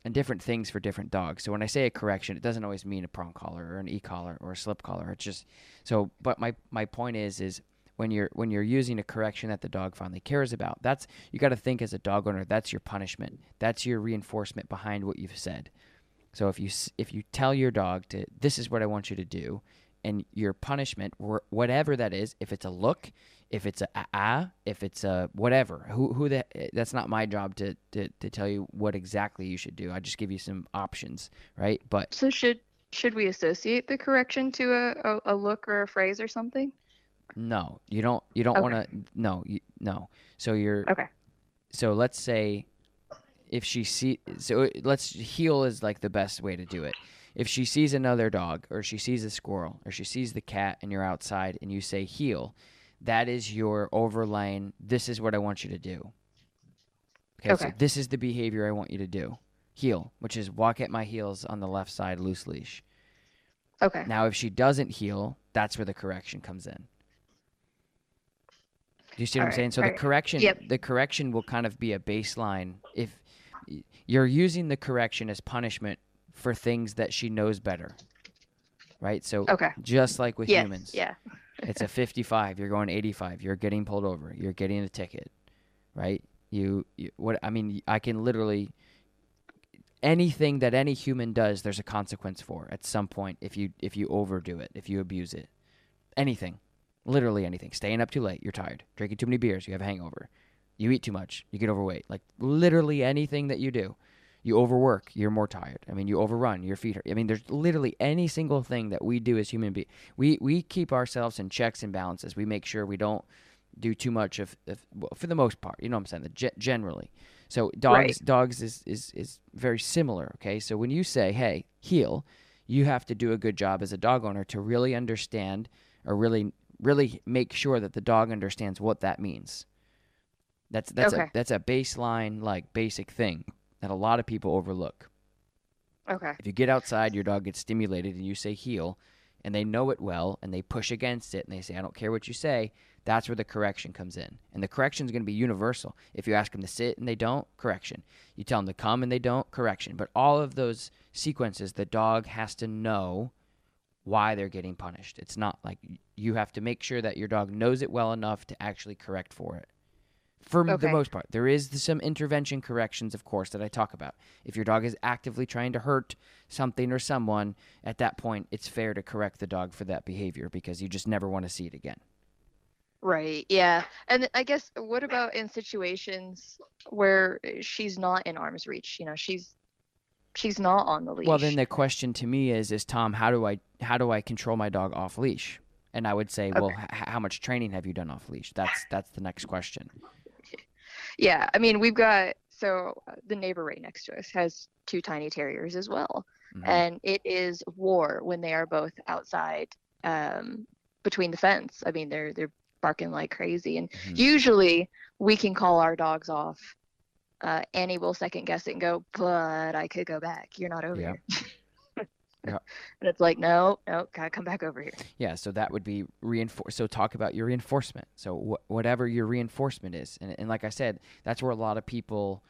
and different things for different dogs. So when I say a correction, it doesn't always mean a prong collar or an e collar or a slip collar. It's just so. But my my point is is when you're when you're using a correction that the dog finally cares about, that's you got to think as a dog owner. That's your punishment. That's your reinforcement behind what you've said. So if you if you tell your dog to this is what I want you to do, and your punishment, whatever that is, if it's a look, if it's a ah, if it's a whatever, who who that that's not my job to, to to tell you what exactly you should do. I just give you some options, right? But so should should we associate the correction to a, a, a look or a phrase or something no, you don't you don't Okay. want to no you, no. So you're okay. So let's say if she see so let's heel is like the best way to do it. If she sees another dog or she sees a squirrel or she sees the cat and you're outside and you say heel that is your overline this is what i want you to do. Okay, so this is the behavior i want you to do. Heel which is walk at my heels on the left side loose leash. Okay. Now if she doesn't heel that's where the correction comes in Do you see what I'm Alright, saying? So the correction, Yep. the correction will kind of be a baseline. If you're using the correction as punishment for things that she knows better, right? So Okay. just like with Yes. humans, Yeah. it's a 55. You're going 85. You're getting pulled over. You're getting a ticket, right? You, you what? I mean, I can literally anything that any human does, there's a consequence for at some point if you if you overdo it, if you abuse it. Anything, literally anything. Staying up too late, you're tired. Drinking too many beers, you have a hangover. You eat too much, you get overweight. Like literally anything that you do. You overwork, you're more tired. I mean, you overrun, your feet hurt. I mean, there's literally any single thing that we do as human beings. We we keep ourselves in checks and balances. We make sure we don't do too much of, well, for the most part. You know what I'm saying? The ge- generally. So dogs Right. dogs is, is is very similar. Okay, so when you say, "Hey, heel," you have to do a good job as a dog owner to really understand or really really make sure that the dog understands what that means. That's that's a that's a baseline like basic thing that a lot of people overlook. Okay. If you get outside, your dog gets stimulated, and you say heel, and they know it well, and they push against it, and they say, I don't care what you say, that's where the correction comes in. And the correction is going to be universal. If you ask them to sit and they don't, correction. You tell them to come and they don't, correction. But all of those sequences, the dog has to know why they're getting punished. It's not like you have to make sure that your dog knows it well enough to actually correct for it. For the most part, there is some intervention corrections, of course, that I talk about. If your dog is actively trying to hurt something or someone, at that point, it's fair to correct the dog for that behavior because you just never want to see it again. Right. Yeah. And I guess what about in situations where eh, she's not in arm's reach? You know, she's she's not on the leash. Well, then the question to me is, is Tom, how do I how do I control my dog off leash? And I would say, well, h- how much training have you done off leash? That's that's the next question. Yeah, I mean, we've got so uh, the neighbor right next to us has two tiny terriers as well, Mhm. and it is war when they are both outside um, between the fence. I mean, they're they're barking like crazy, and Mhm. usually we can call our dogs off. Uh, Annie will second guess it and go, but I could go back. You're not over Yeah. here. Yeah. And it's like, no, no, gotta come back over here. Yeah, so that would be reinforce. So talk about your reinforcement. So wh- whatever your reinforcement is, and, and like I said, that's where a lot of people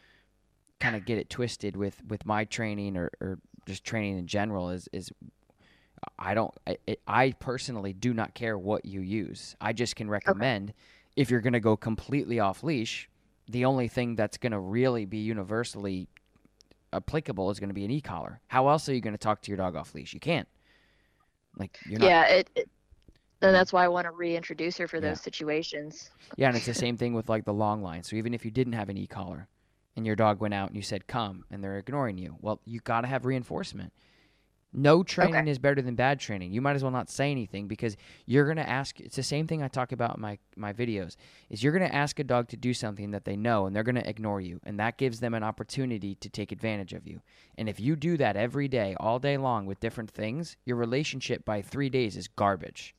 kind of get it twisted with with my training or, or just training in general. Is is I don't I, I personally do not care what you use. I just can recommend if you're going to go completely off leash, the only thing that's going to really be universally applicable is going to be an e-collar. How else are you going to talk to your dog off leash? You can't. Like you're not yeah, it, it. Then that's why I want to reintroduce her for Yeah. those situations. Yeah, and it's the same thing with like the long line. So even if you didn't have an e-collar and your dog went out and you said come and they're ignoring you, well, you got to have reinforcement. No training is better than bad training. You might as well not say anything because you're going to ask it's the same thing I talk about in my my videos. Is you're going to ask a dog to do something that they know and they're going to ignore you and that gives them an opportunity to take advantage of you. And if you do that every day all day long with different things, your relationship by 3 days is garbage.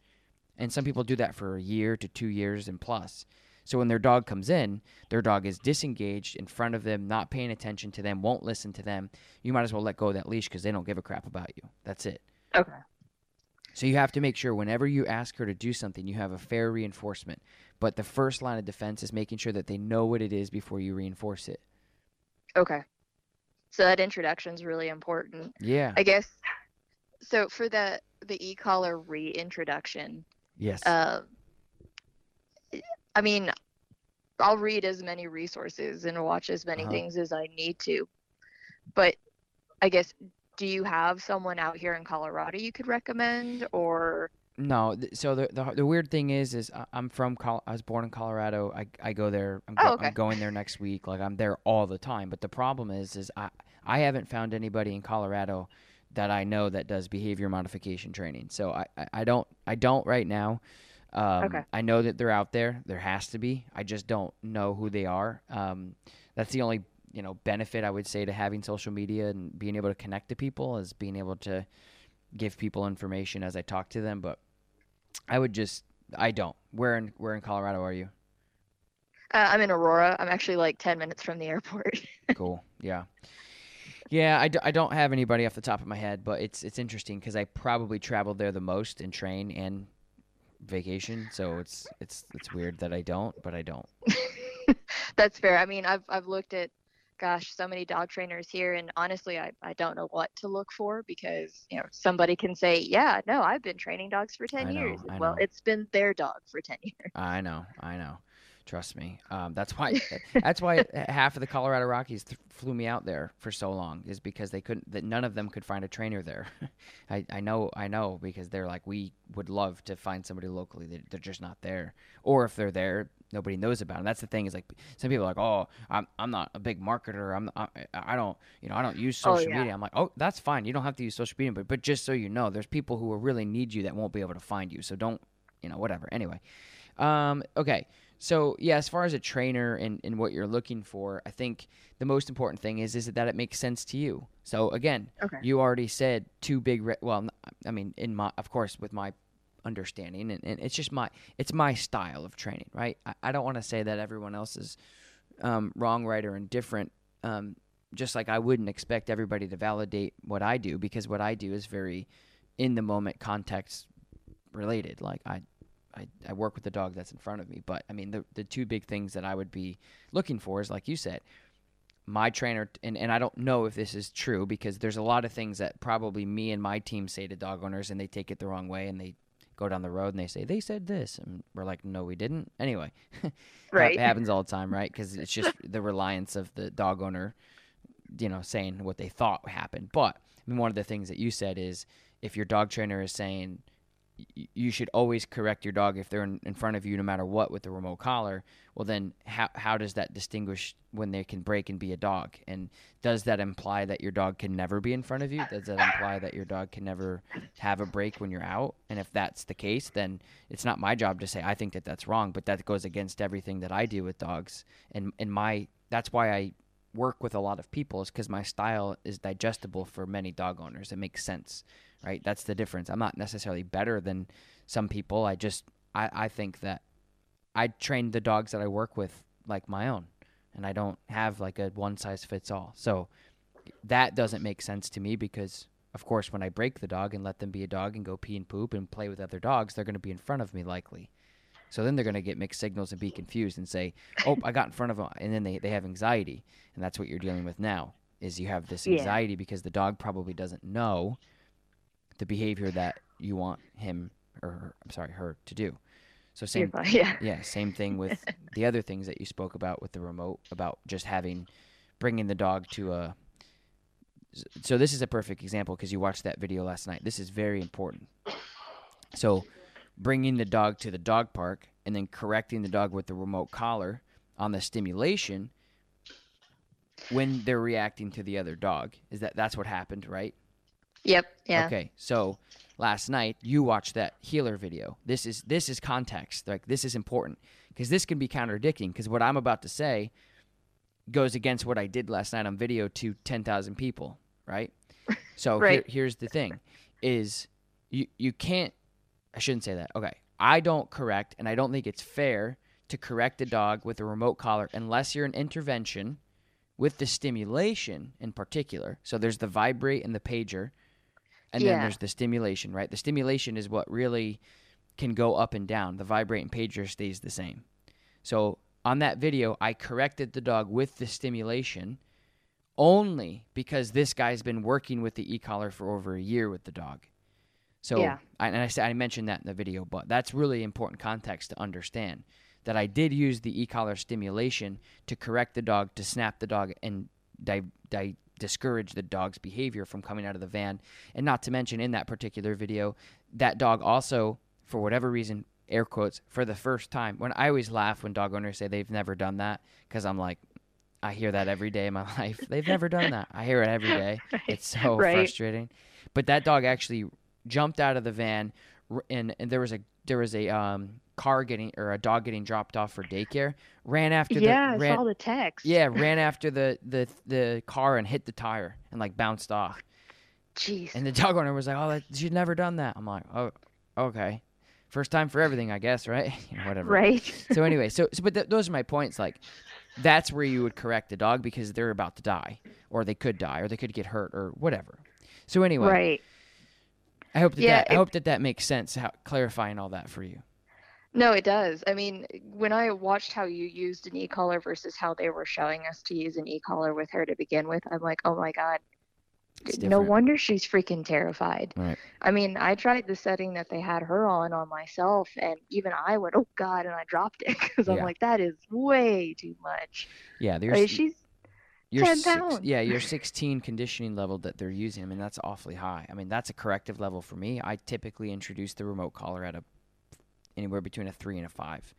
And some people do that for a year to 2 years and plus. So when their dog comes in, their dog is disengaged in front of them, not paying attention to them, won't listen to them. You might as well let go of that leash because they don't give a crap about you. That's it. Okay. So you have to make sure whenever you ask her to do something, you have a fair reinforcement. But the first line of defense is making sure that they know what it is before you reinforce it. Okay. So that introduction is really important. Yeah. I guess. So for the the e-collar reintroduction, yes. um, I mean, I'll read as many resources and watch as many Uh-huh. things as I need to, but I guess do you have someone out here in Colorado you could recommend or No, th- so the, the the weird thing is, is I- I'm from Col- I was born in Colorado. I, I go there. I'm, Oh, okay. I'm going there next week. Like I'm there all the time. But the problem is, is I I haven't found anybody in Colorado that I know that does behavior modification training. So I, I, I don't I don't right now. Um, Okay. I know that they're out there. There has to be. I just don't know who they are. Um, that's the only you know benefit I would say to having social media and being able to connect to people is being able to give people information as I talk to them. But I would just I don't. Where in where in Colorado are you? uh, I'm in Aurora. I'm actually like 10 minutes from the airport. Cool. Yeah. Yeah, I, d- I don't have anybody off the top of my head, but it's it's interesting because I probably travel there the most and train and vacation, so it's it's it's weird that I don't, but I don't. That's fair. I mean, I've I've looked at gosh, so many dog trainers here and honestly I, I don't know what to look for because, you know, somebody can say, Yeah, no, I've been training dogs for ten know, years. I Well, know. it's been their dog for ten years. I know, I know. Trust me. Um, that's why. that's why half of the Colorado Rockies th- flew me out there for so long is because they couldn't. That none of them could find a trainer there. I, I know, I know, because they're like, we would love to find somebody locally. They, they're just not there, or if they're there, nobody knows about them. That's the thing is like some people are like, oh, I'm I'm not a big marketer. I'm I, I don't you know I don't use Oh, social yeah. media. I'm like, oh, that's fine. You don't have to use social media, but but just so you know, there's people who will really need you that won't be able to find you. So don't you know whatever. Anyway, um, okay. So yeah, as far as a trainer and, and what you're looking for, I think the most important thing is is that it makes sense to you. So again, Okay. you already said two big. Re- well, I mean, in my of course with my understanding, and, and it's just my it's my style of training, right? I, I don't want to say that everyone else is um, wrong, right, or indifferent. Um, just like I wouldn't expect everybody to validate what I do because what I do is very in the moment context related. Like I, I, I work with the dog that's in front of me. But I mean, the the two big things that I would be looking for is like you said, my trainer, and, and I don't know if this is true because there's a lot of things that probably me and my team say to dog owners and they take it the wrong way and they go down the road and they say they said this and we're like no we didn't anyway Right. happens all the time right because it's just the reliance of the dog owner you know saying what they thought happened but i mean one of the things that you said is if your dog trainer is saying you should always correct your dog if they're in, in front of you no matter what with the remote collar. Well then how, how does that distinguish when they can break and be a dog? And does that imply that your dog can never be in front of you? Does that imply that your dog can never have a break when you're out? And if that's the case then it's not my job to say i think that that's wrong but that goes against everything that i do with dogs. And and my that's why i work with a lot of people is because my style is digestible for many dog owners. It makes sense right? That's the difference. I'm not necessarily better than some people. I just i, I think that i train the dogs that i work with like my own and i don't have like a one size fits all. So that doesn't make sense to me because of course when i break the dog and let them be a dog and go pee and poop and play with other dogs they're going to be in front of me likely. So then they're going to get mixed signals and be confused and say oh i got in front of them and then they, they have anxiety. And that's what you're dealing with now is you have this Yeah. anxiety because the dog probably doesn't know the behavior that you want him or her, i'm sorry her to do so same fine. Yeah. yeah, same thing with the other things that you spoke about with the remote about just having bringing the dog to a so this is a perfect example because you watched that video last night. This is very important. So bringing the dog to the dog park and then correcting the dog with the remote collar on the stimulation when they're reacting to the other dog. Is that that's what happened, right? Yep. Yeah. Okay, so last night you watched that heeler video. This is this is context. Like this is important because this can be contradicting. Because what I'm about to say goes against what I did last night on video to ten thousand people. Right. So here- here's the thing: is you you can't. I shouldn't say that. Okay, I don't correct, and I don't think it's fair to correct a dog with a remote collar unless you're an intervention with the stimulation in particular. So there's the vibrate and the pager, and then there's the stimulation, right? The stimulation is what really can go up and down. The vibrate and pager stays the same. So on that video, I corrected the dog with the stimulation only because this guy's been working with the e-collar for over a year with the dog. So, Yeah. I, and I, said- I mentioned that in the video, but that's really important context to understand that I did use the e-collar stimulation to correct the dog, to snap the dog, and di- di- discourage the dog's behavior from coming out of the van. And not to mention, in that particular video, that dog also, for whatever reason, air quotes, for the first time, when I always laugh when dog owners say they've never done that, because I'm like, I hear that every day in my life. They've never done that. I hear it every day. It's so Right. frustrating. But that dog actually jumped out of the van, and, and there was a there was a um, car getting or a dog getting dropped off for daycare. Ran after Yeah, the I ran, saw the text. yeah ran after the, the the car and hit the tire and like bounced off. Jeez. And the dog owner was like, "Oh, that, she'd never done that." I'm like, "Oh, okay, first time for everything, I guess, right? Whatever." right. so anyway, so, so but th- those are my points. Like, that's where you would correct the dog because they're about to die, or they could die, or they could get hurt, or whatever. So anyway, Right. I hope that, Yeah, that I hope that that makes sense. How clarifying all that for you. No, it does. I mean, when I watched how you used an e-collar versus how they were showing us to use an e-collar with her to begin with, I'm like, oh my God, no wonder she's freaking terrified. Right. I mean, I tried the setting that they had her on on myself, and even I went, oh God, and I dropped it because I'm like, that is way too much. Yeah, there's she's your 10 six- pounds. yeah, your 16 conditioning level that they're using. I mean, that's awfully high. I mean, that's a corrective level for me. I typically introduce the remote collar at a anywhere between a three and a five.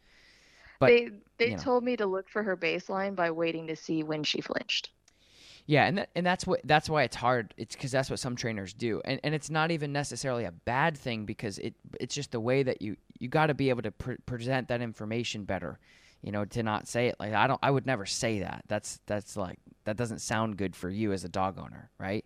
But they they you know. told me to look for her baseline by waiting to see when she flinched. Yeah, and that, and that's what that's why it's hard. It's because that's what some trainers do, and and it's not even necessarily a bad thing because it it's just the way that you you got to be able to pre- present that information better. You know, to not say it like I don't. I would never say that. That's that's like that doesn't sound good for you as a dog owner, right?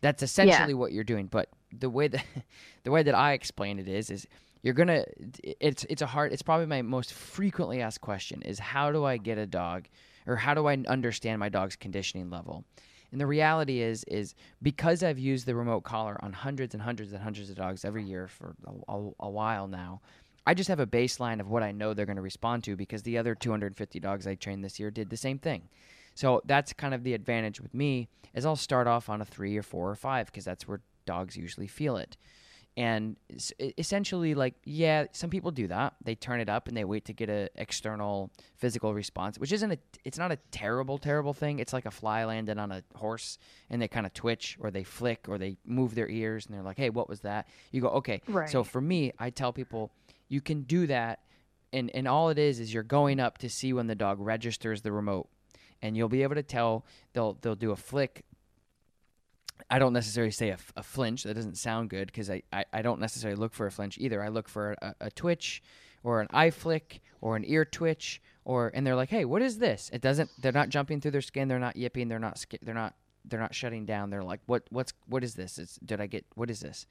That's essentially what you're doing. But the way that the way that I explain it is is you're gonna it's it's a hard it's probably my most frequently asked question is how do I get a dog or how do I understand my dog's conditioning level? And the reality is, is because I've used the remote collar on hundreds and hundreds and hundreds of dogs every year for a, a, a while now, I just have a baseline of what I know they're going to respond to because the other 250 dogs I trained this year did the same thing. So that's kind of the advantage with me is I'll start off on a three or four or five because that's where dogs usually feel it. And essentially, like, yeah, some people do that. They turn it up and they wait to get a external physical response, which isn't a. It's not a terrible, terrible thing. It's like a fly landed on a horse and they kind of twitch or they flick or they move their ears and they're like, "Hey, what was that?" You go, "Okay." right. So for me, I tell people you can do that, and and all it is is you're going up to see when the dog registers the remote, and you'll be able to tell. They'll they'll do a flick I don't necessarily say a flinch. That doesn't sound good because I, I, I don't necessarily look for a flinch either. I look for a, a twitch or an eye flick or an ear twitch or and they're like, hey, what is this? It doesn't. They're not jumping through their skin. They're not yipping. They're not. They're not. They're not shutting down. They're like, what what's what is this? It's, did I get what is this?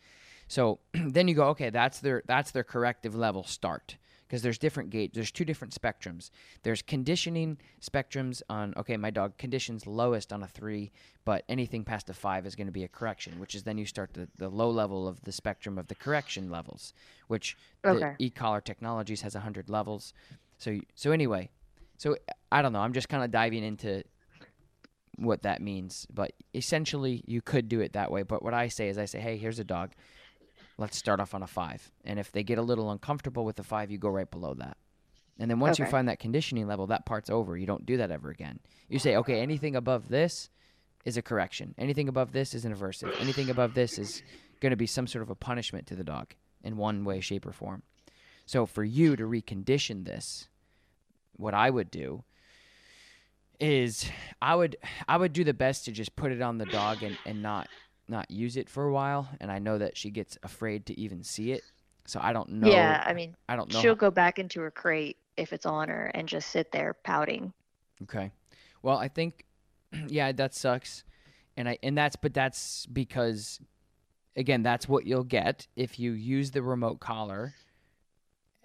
So then you go, okay, that's their that's their corrective level start because there's different gauge. There's two different spectrums. There's conditioning spectrums on okay, my dog conditions lowest on a three, but anything past a five is going to be a correction, which is then you start the, the low level of the spectrum of the correction levels, which Okay. the e-collar technologies has 100 levels. So so anyway, so I don't know. I'm just kind of diving into what that means, but essentially you could do it that way. But what I say is I say, hey, here's a dog. Let's start off on a five, and if they get a little uncomfortable with the five, you go right below that. And then once you find that conditioning level, that part's over. You don't do that ever again. You say, okay, anything above this is a correction. Anything above this is an aversive. Anything above this is going to be some sort of a punishment to the dog in one way, shape, or form. So for you to recondition this, what I would do is I would I would do the best to just put it on the dog and, and not not use it for a while. And I know that she gets afraid to even see it. So I don't know. Yeah, I mean, I don't know. she'll how- go back into her crate if it's on her and just sit there pouting. Okay. Well, I think yeah, that sucks. And I and that's but that's because again, that's what you'll get if you use the remote collar.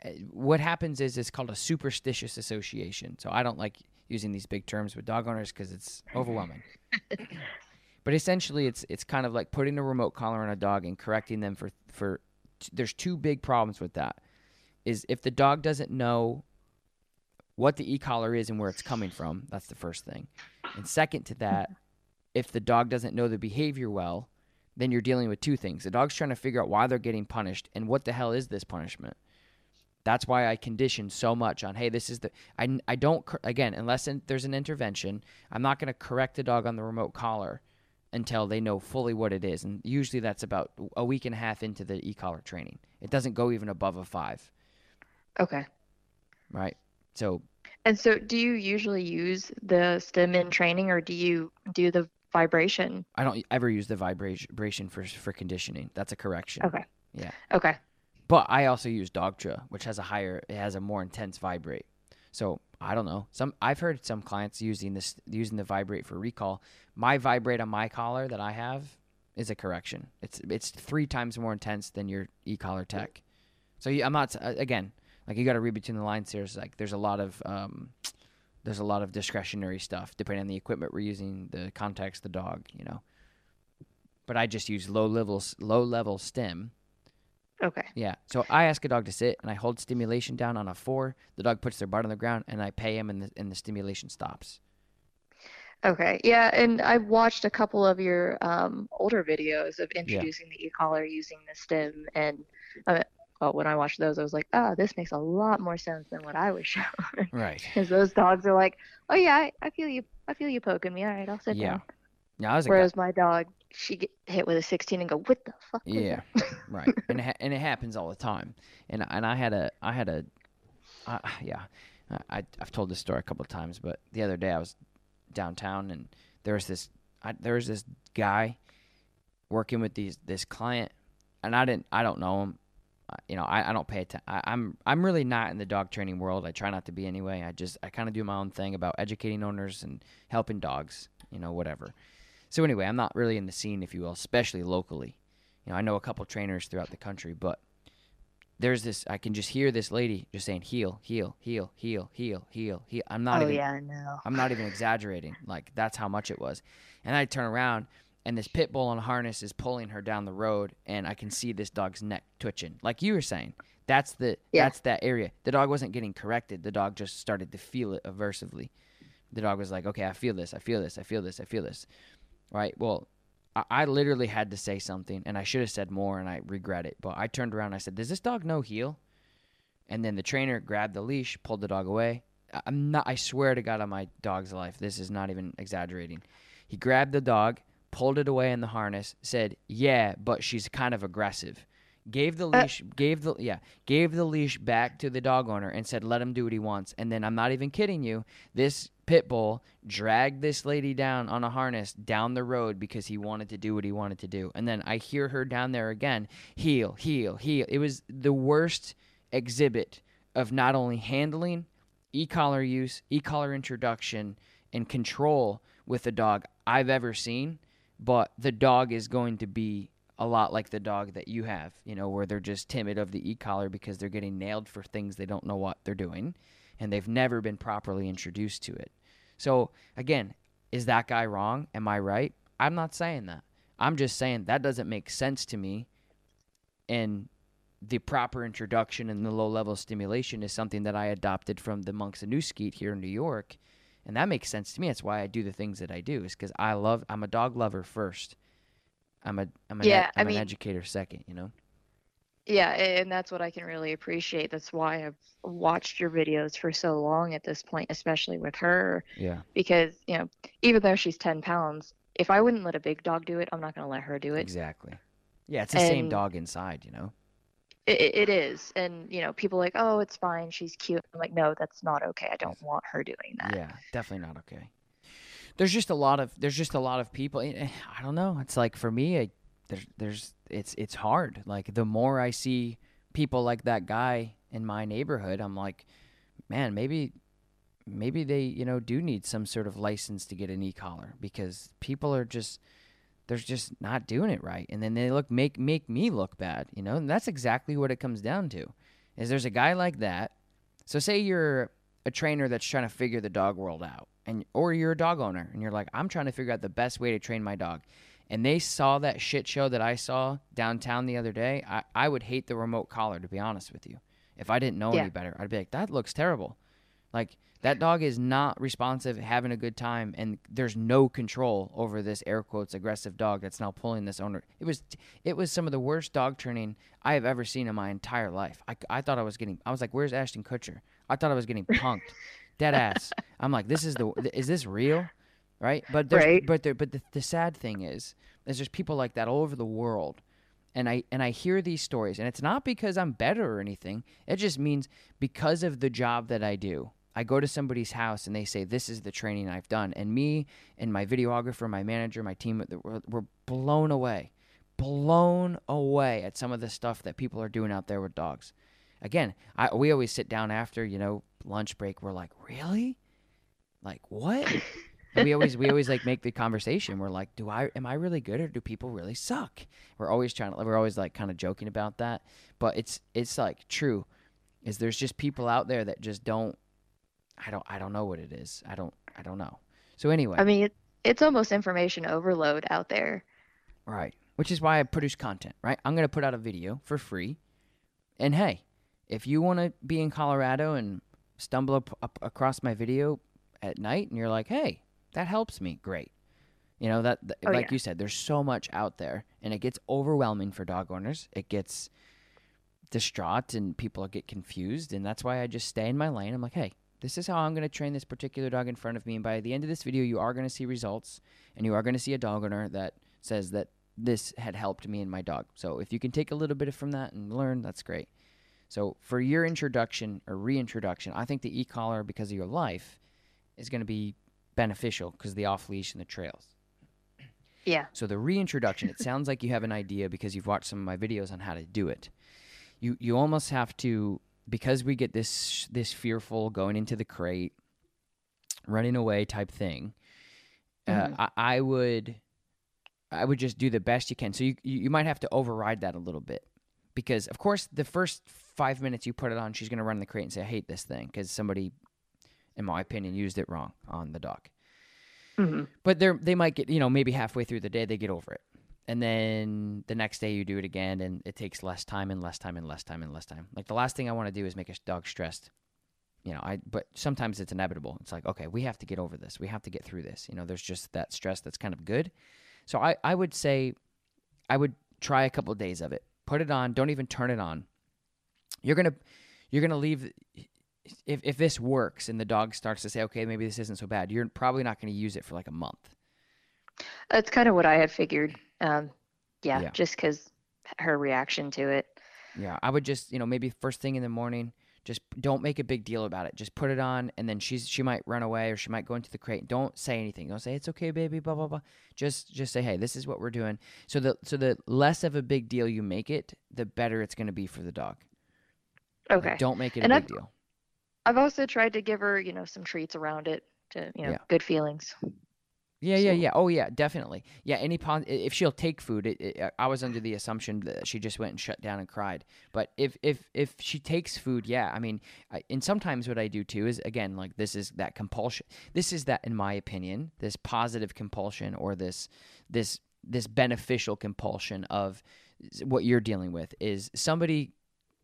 Uh, What happens is it's called a superstitious association. So I don't like using these big terms with dog owners because it's overwhelming. but essentially, it's it's kind of like putting a remote collar on a dog and correcting them for for. There's two big problems with that. Is if the dog doesn't know what the e-collar is and where it's coming from. That's the first thing. And second to that, if the dog doesn't know the behavior well, then you're dealing with two things. The dog's trying to figure out why they're getting punished and what the hell is this punishment. That's why I condition so much on, hey, this is the I, I don't again unless in, there's an intervention, I'm not going to correct the dog on the remote collar until they know fully what it is, and usually that's about a week and a half into the e-collar training. It doesn't go even above a five, Okay. right? So And so, do you usually use the stim in training, or do you do the vibration? I don't ever use the vibration for for conditioning. That's a correction. Okay. Yeah. Okay. But I also use Dogtra, which has a higher, it has a more intense vibrate. So I don't know. Some I've heard some clients using this using the vibrate for recall. My vibrate on my collar that I have is a correction. It's it's three times more intense than your e collar tech. So you, I'm not uh, again like you got to read between the lines. There's like there's a lot of um, there's a lot of discretionary stuff depending on the equipment we're using, the context, the dog, you know. But I just use low levels low level stim Okay. Yeah. So I ask a dog to sit, and I hold stimulation down on a four. The dog puts their butt on the ground, and I pay him, and the and the stimulation stops. Okay. Yeah, and I've watched a couple of your um, older videos of introducing the e-collar using the stim, and uh, well, when I watched those, I was like, oh, this makes a lot more sense than what I was shown. Right. Because those dogs are like, oh yeah, I, I feel you, I feel you poking me. All right, I'll sit Yeah. down. Yeah. I a guy- my dog, she get hit with a 16 and go, what the fuck? Yeah, that?" right. And it ha- and it happens all the time. And and I had a I had a, uh, yeah, I I've told this story a couple of times, but the other day I was downtown and there was this I, there was this guy working with these this client, and I didn't I don't know him. You know, I, I don't pay attention. I'm I'm really not in the dog training world. I try not to be anyway. I just I kind of do my own thing about educating owners and helping dogs. You know, whatever. So anyway, I'm not really in the scene, if you will, especially locally. You know, I know a couple trainers throughout the country, but there's this. I can just hear this lady just saying "heel, heel, heel, heel, heel, heal, heel. I'm not oh even. yeah, I know. I'm not even exaggerating. Like that's how much it was. And I turn around and this pit bull on a harness is pulling her down the road and I can see this dog's neck twitching. Like you were saying. That's the Yeah. that's that area. The dog wasn't getting corrected. The dog just started to feel it aversively. The dog was like, "Okay, I feel this. I feel this. I feel this. I feel this." Right? Well, I, I literally had to say something and I should have said more and I regret it. But I turned around and I said, "Does this dog know heel?" And then the trainer grabbed the leash, pulled the dog away. I- I'm not. I swear to God, on my dog's life, this is not even exaggerating. He grabbed the dog, pulled it away in the harness, said, "Yeah, but she's kind of aggressive." Gave the Uh, leash, gave the yeah, gave the leash back to the dog owner and said, "Let him do what he wants." And then I'm not even kidding you. This pit bull dragged this lady down on a harness down the road because he wanted to do what he wanted to do. And then I hear her down there again, heel, heel, heel. It was the worst exhibit of not only handling, e-collar use, e-collar introduction, and control with a dog I've ever seen. But the dog is going to be a lot like the dog that you have, you know, where they're just timid of the e-collar because they're getting nailed for things they don't know what they're doing and they've never been properly introduced to it. So, again, is that guy wrong? Am I right? I'm not saying that. I'm just saying that doesn't make sense to me. And the proper introduction and the low level stimulation is something that I adopted from the monks of New Skete here in New York. And that makes sense to me. That's why I do the things that I do, is because I love, I'm a dog lover first. I'm a, I'm an, Yeah, ed- I I'm an educator second, you know? Yeah, and that's what I can really appreciate. That's why I've watched your videos for so long at this point, especially with her, Yeah. because, you know, even though she's 10 pounds, if I wouldn't let a big dog do it, I'm not going to let her do it. Exactly. Yeah, it's the same dog inside, you know? It, it it is. And, you know, people are like, oh, it's fine. She's cute. I'm like, no, that's not okay. I don't want her doing that. Yeah, definitely not okay. There's just a lot of there's just a lot of people. eh, I don't know. It's like for me, I, there's there's it's it's hard. Like the more I see people like that guy in my neighborhood, I'm like, man, maybe maybe they you know do need some sort of license to get an e-collar because people are just they're just not doing it right and then they look make make me look bad you know and that's exactly what it comes down to is there's a guy like that so say you're a trainer that's trying to figure the dog world out and or you're a dog owner and you're like i'm trying to figure out the best way to train my dog. And they saw that shit show that i saw downtown the other day i, I would hate the remote collar to be honest with you. If i didn't know Yeah. any better i'd be like that looks terrible. Like that dog is not responsive having a good time and there's no control over this air quotes aggressive dog that's now pulling this owner. It was it was some of the worst dog training i have ever seen in my entire life. I, I thought i was getting i was like where's ashton kutcher i thought i was getting punked dead ass i'm like this is the is this real right but there's, Right. but there but the, the sad thing is is there's people like that all over the world and I and I hear these stories, and it's not because I'm better or anything. It just means because of the job that I do. I go to somebody's house and they say, "This is the training I've done," and me and my videographer, my manager, my team, we're, we're blown away, blown away at some of the stuff that people are doing out there with dogs. Again, I, we always sit down after you know lunch break. We're like, "Really? Like what?" We always we always like make the conversation. We're like, do I am I really good or do people really suck? We're always trying to we're always like kind of joking about that, but it's it's like true. Is there's just people out there that just don't. I don't I don't know what it is. I don't I don't know. So anyway, I mean, it, it's almost information overload out there. right. Which is why I produce content. Right. I'm gonna put out a video for free And hey, if you want to be in Colorado and stumble up, up across my video at night and you're like, "Hey, that helps me." Great. You know that, th- Oh, like yeah. you said, there's so much out there, and it gets overwhelming for dog owners. It gets distraught, and people get confused, and that's why I just stay in my lane. I'm like, hey, this is how I'm going to train this particular dog in front of me, and by the end of this video, you are going to see results, and you are going to see a dog owner that says that this had helped me and my dog. So if you can take a little bit from that and learn, that's great. So for your introduction or reintroduction, I think the e-collar because of your life is going to be beneficial because of the off leash and the trails. Yeah. So the reintroduction, it sounds like you have an idea because you've watched some of my videos on how to do it. You you almost have to because we get this this fearful going into the crate, running away type thing. Mhm. Uh, I, I would I would just do the best you can. So you you might have to override that a little bit because of course the first five minutes you put it on, she's gonna run in the crate and say I hate this thing because somebody, in my opinion, used it wrong on the dog hmm but they're they might get you know maybe halfway through the day they get over it. And then the next day you do it again and it takes less time and less time and less time and less time. Like the last thing i want to do is make a dog stressed. You know i but sometimes it's inevitable. It's like okay we have to get over this. We have to get through this. You know there's just that stress that's kind of good. So i i would say i would try a couple of days of it put it on don't even turn it on you're gonna you're gonna leave if, if this works and the dog starts to say okay maybe this isn't so bad you're probably not going to use it for like a month That's kind of what I had figured. Um, yeah, Yeah. just because her reaction to it. Yeah, I would just, you know, maybe first thing in the morning, just don't make a big deal about it. Just put it on, and then she's she might run away or she might go into the crate. Don't say anything. Don't say it's okay, baby. Blah blah blah. Just just say, hey, this is what we're doing. So the so the less of a big deal you make it, the better it's going to be for the dog. Like, Okay. don't make it And a I've- big deal. I've also tried to give her, you know, some treats around it to, you know, Yeah. good feelings. Yeah, yeah, So- yeah. Oh, yeah, definitely. Yeah, any pon- if she'll take food, it, it, I was under the assumption that she just went and shut down and cried. But if if if she takes food, yeah, I mean, I, and sometimes what I do too is again like this is that compulsion. This is that, in my opinion, this positive compulsion or this this this beneficial compulsion of what you're dealing with is somebody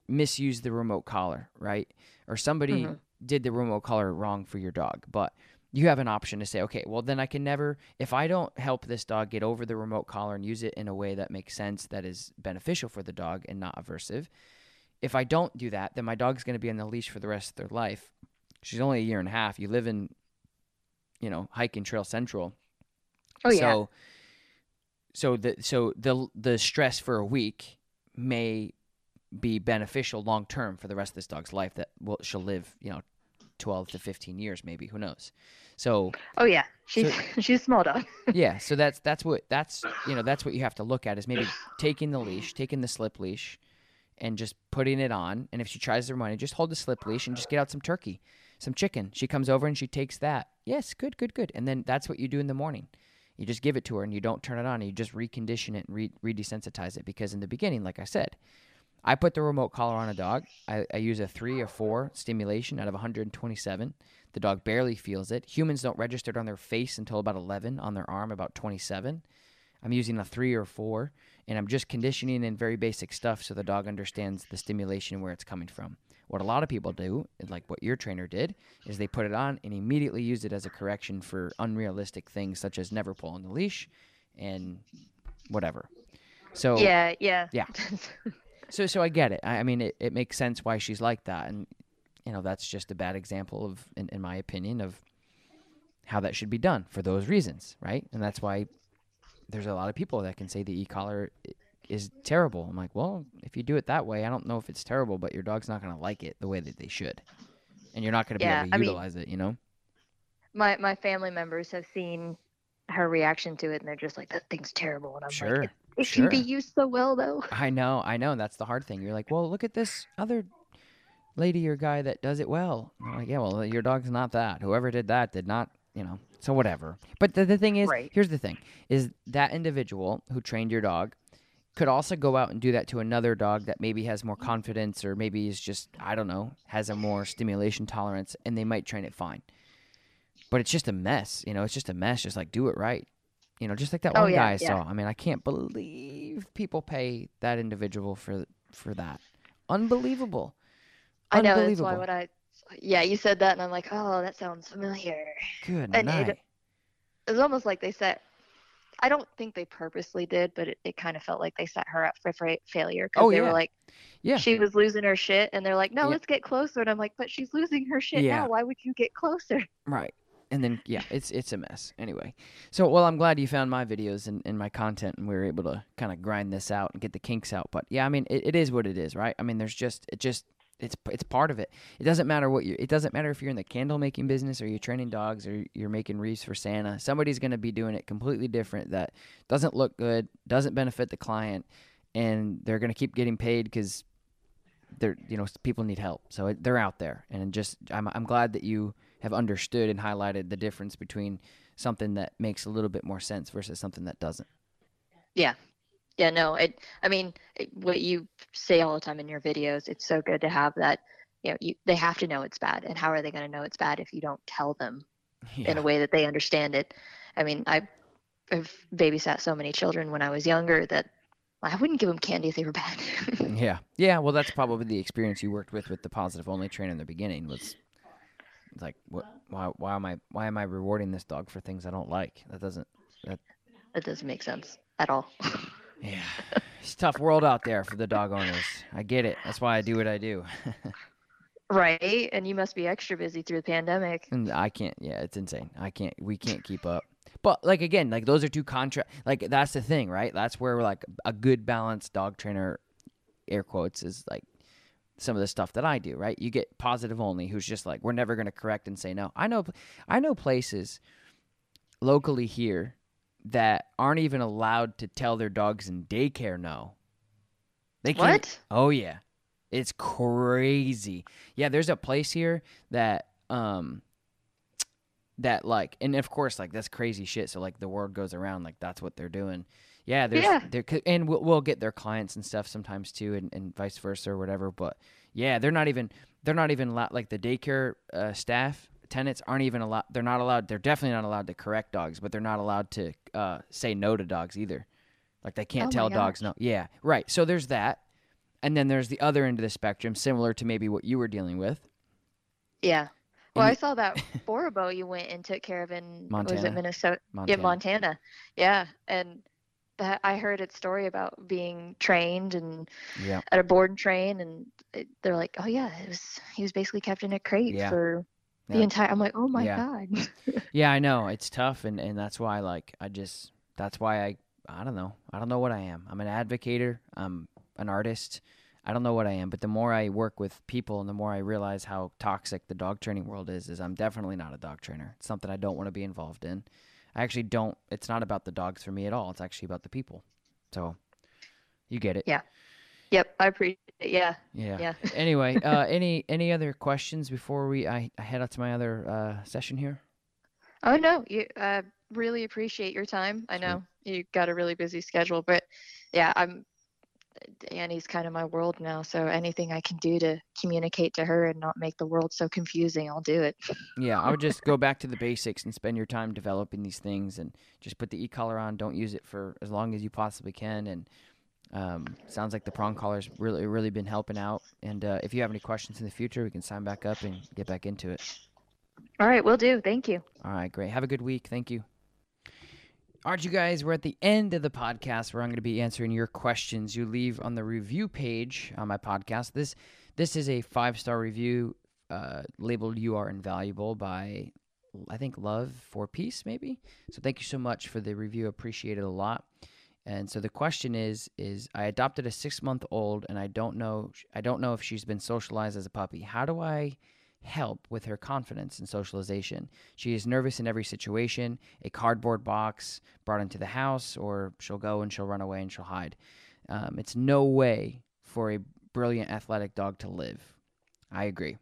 misused the remote collar, right? Or somebody Mhm. did the remote collar wrong for your dog, but you have an option to say, okay, well, then I can never, if I don't help this dog get over the remote collar and use it in a way that makes sense, that is beneficial for the dog and not aversive, if I don't do that, then my dog's going to be on the leash for the rest of their life. She's only a year and a half. You live in, you know, hiking Trail Central. Oh, yeah. So, so the so the the stress for a week may be beneficial long term for the rest of this dog's life. That will she'll live, you know, twelve to fifteen years, maybe. Who knows? So Oh yeah, she's she's small dog. yeah, so that's that's what that's you know that's what you have to look at is maybe taking the leash, taking the slip leash, and just putting it on. And if she tries to run, just hold the slip leash and just get out some turkey, some chicken. She comes over and she takes that. Yes, good, good, good. And then that's what you do in the morning. You just give it to her and you don't turn it on. And you just recondition it and re- redesensitize it because in the beginning, like I said, I put the remote collar on a dog. I, I use a three or four stimulation out of 127. The dog barely feels it. Humans don't register it on their face until about 11, on their arm about 27. I'm using a three or four, and I'm just conditioning in very basic stuff so the dog understands the stimulation and where it's coming from. What a lot of people do, like what your trainer did, is they put it on and immediately use it as a correction for unrealistic things such as never pulling the leash and whatever. So yeah, yeah. Yeah. so so I get it. I, I mean, it, it makes sense why she's like that, and you know that's just a bad example of, in, in my opinion, of how that should be done for those reasons, right? And that's why there's a lot of people that can say the e-collar is terrible. I'm like, well, if you do it that way, I don't know if it's terrible, but your dog's not going to like it the way that they should, and you're not going to Yeah, be able to I mean- utilize it. You know? my my family members have seen her reaction to it, and they're just like, "That thing's terrible." And I'm Sure, like, "It, it can be used so well, though." I know, I know. That's the hard thing. You're like, well, look at this other lady or guy that does it well. I'm like, yeah, well, your dog's not that. Whoever did that did not, you know. So whatever. But the, the thing is, Right. here's the thing: is that individual who trained your dog could also go out and do that to another dog that maybe has more confidence or maybe is just I don't know has a more stimulation tolerance, and they might train it fine. But it's just a mess, you know. It's just a mess. Just like do it right. You know, just like that Oh, one yeah, guy I yeah. saw. I mean, I can't believe people pay that individual for for that. Unbelievable. I know that's why when I yeah, you said that and I'm like, "Oh, that sounds familiar." Good and night. it- It was almost like they set I don't think they purposely did, but it, it kind of felt like they set her up for fra- failure because Oh, they yeah. were like, Yeah. she was losing her shit, and they're like, no, Yeah. let's get closer. And I'm like, but she's losing her shit Yeah. now. Why would you get closer? Right. And then yeah, it's it's a mess. Anyway. So well I'm glad you found my videos and, and my content and we were able to kind of grind this out and get the kinks out. But yeah, I mean it, it is what it is, right? I mean there's just it just it's it's part of it. It doesn't matter what you it doesn't matter if you're in the candle making business or you're training dogs or you're making wreaths for Santa. Somebody's gonna be doing it completely different that doesn't look good, doesn't benefit the client, and they're gonna keep getting paid because they're you know people need help so it, they're out there and just I'm, I'm glad that you have understood and highlighted the difference between something that makes a little bit more sense versus something that doesn't Yeah. Yeah, no, it, I mean, it, what you say all the time in your videos, it's so good to have that, you know, you, they have to know it's bad. And how are they going to know it's bad if you don't tell them in a way that they understand it? I mean, I, I've babysat so many children when I was younger that I wouldn't give them candy if they were bad. yeah yeah well that's probably the experience you worked with with the positive only trainer in the beginning was it's like what why why am i why am i rewarding this dog for things i don't like that doesn't that doesn't make sense at all. yeah it's a tough world out there for the dog owners i get it that's why i do what i do right. And you must be extra busy through the pandemic. And I can't. Yeah, it's insane. I can't. We can't keep up. But like again, like those are two contract. Like that's the thing, right? That's where like a good balanced dog trainer, air quotes, is like some of the stuff that I do. Right? You get positive only, who's just like we're never going to correct and say no. I know. I know places locally here that aren't even allowed to tell their dogs in daycare no. They can't. What? Oh yeah. It's crazy. Yeah, there's a place here that um that like and of course like that's crazy shit so like the word goes around like that's what they're doing. Yeah, there's Yeah. there and we'll, we'll get their clients and stuff sometimes too and, and vice versa or whatever, but yeah, they're not even they're not even allowed like the daycare uh, staff tenants aren't even allowed they're not allowed they're definitely not allowed to correct dogs, but they're not allowed to uh say no to dogs either. Like they can't Oh tell dogs no. Yeah, right. So there's that. And then there's the other end of the spectrum, similar to maybe what you were dealing with. Yeah. Well, I saw that Borobo you went and took care of in was Montana. it Minnesota? Montana. Yeah, Montana. Yeah, and I heard its story about being trained and Yeah. at a board train, and it, they're like, oh yeah, it was he was basically kept in a crate Yeah. for the Yeah. entire. I'm like, oh my god. Yeah, I know. It's tough and, and that's why like I just that's why I I don't know. I don't know what I am. I'm an advocator. I'm an artist. I don't know what I am, but the more I work with people and the more I realize how toxic the dog training world is, is I'm definitely not a dog trainer. It's something I don't want to be involved in. I actually don't it's not about the dogs for me at all. It's actually about the people. So you get it. Yeah. yep, I appreciate. it. Yeah, Yeah. yeah. anyway, uh, any any other questions before we I, I head out to my other uh, session here? Oh no, you uh, really appreciate your time. I Sweet. know you got a really busy schedule, but yeah, I'm Annie's kind of my world now. So anything I can do to communicate to her and not make the world so confusing, I'll do it. Yeah, I would just go back to the basics and spend your time developing these things and just put the e collar on. Don't use it for as long as you possibly can. And um, sounds like the prong collar's really really been helping out. And uh, if you have any questions in the future, we can sign back up and get back into it. All right, we'll do. Thank you. All right, great. Have a good week. Thank you. All right, you guys, we're at the end of the podcast where I'm going to be answering your questions you leave on the review page on my podcast. This this is a five star review uh, labeled "You Are Invaluable" by I think Love for Peace, maybe. So thank you so much for the review. Appreciate it a lot. And so the question is: is I adopted a six month old and I don't know I don't know if she's been socialized as a puppy. How do I help with her confidence and socialization. She is nervous in every situation, a cardboard box brought into the house, or she'll go and she'll run away and she'll hide. Um, it's no way for a brilliant athletic dog to live. I agree.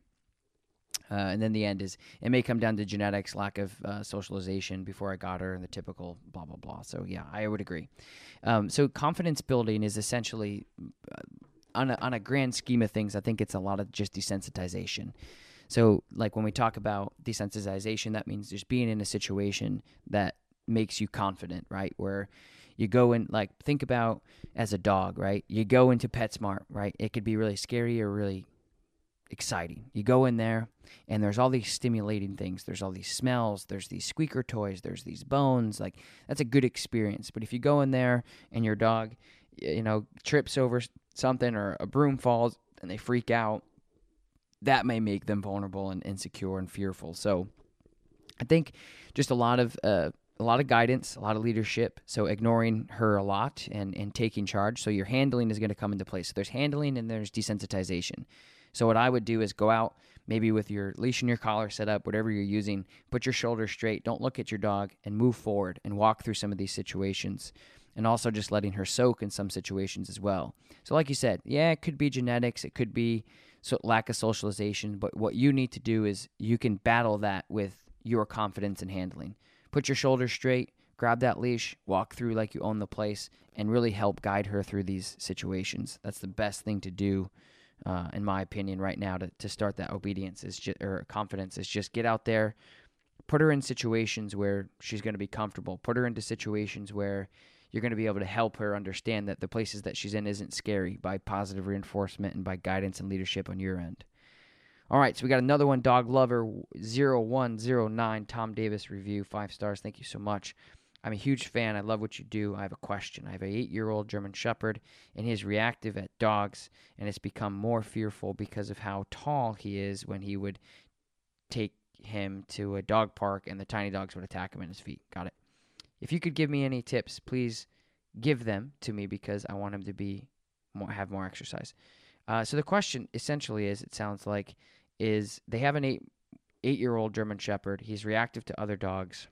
Uh, and then the end is it may come down to genetics, lack of uh, socialization before I got her, and the typical blah blah blah. So yeah, I would agree. Um, so confidence building is essentially, uh, on a, on a grand scheme of things, I think it's a lot of just desensitization. So, like when we talk about desensitization, that means just being in a situation that makes you confident, right? Where You go in like think about as a dog, right? You go into PetSmart, right? It could be really scary or really exciting. You go in there and there's all these stimulating things. There's all these smells, there's these squeaker toys, there's these bones. Like that's a good experience. But if you go in there and your dog, you know, trips over something or a broom falls and they freak out, that may make them vulnerable and insecure and fearful. So I think just a lot of uh, a lot of guidance, a lot of leadership. So ignoring her a lot and, and taking charge. So your handling is going to come into place. So there's handling and there's desensitization. So what I would do is go out, maybe with your leash and your collar set up, whatever you're using, put your shoulders straight, don't look at your dog, and move forward and walk through some of these situations. And also just letting her soak in some situations as well. So, like you said, yeah, it could be genetics, it could be so lack of socialization, but what you need to do is you can battle that with your confidence in handling. Put your shoulders straight, grab that leash, walk through like you own the place, and really help guide her through these situations. That's the best thing to do uh, in my opinion, right now to, to start that obedience is just or confidence is just get out there, put her in situations where she's going to be comfortable, put her into situations where you're going to be able to help her understand that the places that she's in isn't scary by positive reinforcement and by guidance and leadership on your end. All right, so we got another one, Dog Lover 0109, Tom Davis review, five stars. Thank you so much. I'm a huge fan. I love what you do. I have a question. I have an eight year old German Shepherd, and he's reactive at dogs, and has become more fearful because of how tall he is when he would take him to a dog park and the tiny dogs would attack him in his feet. Got it. If you could give me any tips, please give them to me because I want him to be more, have more exercise. Uh, so the question essentially is, it sounds like, is they have an eight eight year old German Shepherd. He's reactive to other dogs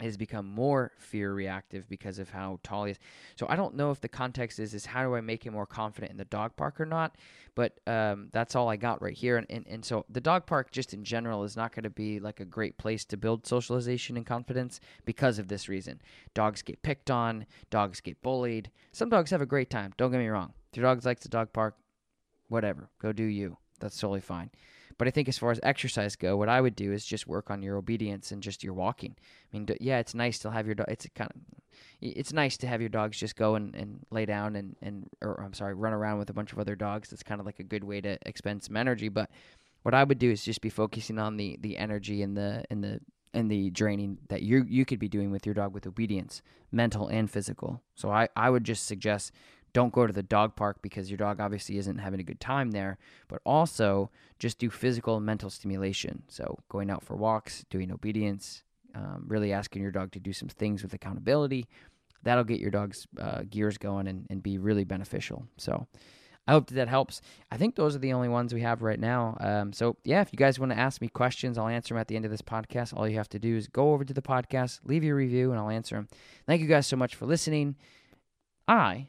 has become more fear reactive because of how tall he is. So I don't know if the context is is how do I make him more confident in the dog park or not. But um, that's all I got right here. And, and and so the dog park just in general is not going to be like a great place to build socialization and confidence because of this reason. Dogs get picked on. Dogs get bullied. Some dogs have a great time. Don't get me wrong. If your dog likes the dog park, whatever. Go do you. That's totally fine. But I think as far as exercise go, what I would do is just work on your obedience and just your walking. I mean, yeah, it's nice to have your dog. It's kind of, it's nice to have your dogs just go and, and lay down and and or I'm sorry, run around with a bunch of other dogs. It's kind of like a good way to expend some energy. But what I would do is just be focusing on the the energy and the and the and the draining that you you could be doing with your dog with obedience, mental and physical. So I, I would just suggest don't go to the dog park because your dog obviously isn't having a good time there, but also just do physical and mental stimulation. So, going out for walks, doing obedience, um, really asking your dog to do some things with accountability. That'll get your dog's uh, gears going and, and be really beneficial. So, I hope that, that helps. I think those are the only ones we have right now. Um, so, yeah, if you guys want to ask me questions, I'll answer them at the end of this podcast. All you have to do is go over to the podcast, leave your review, and I'll answer them. Thank you guys so much for listening. I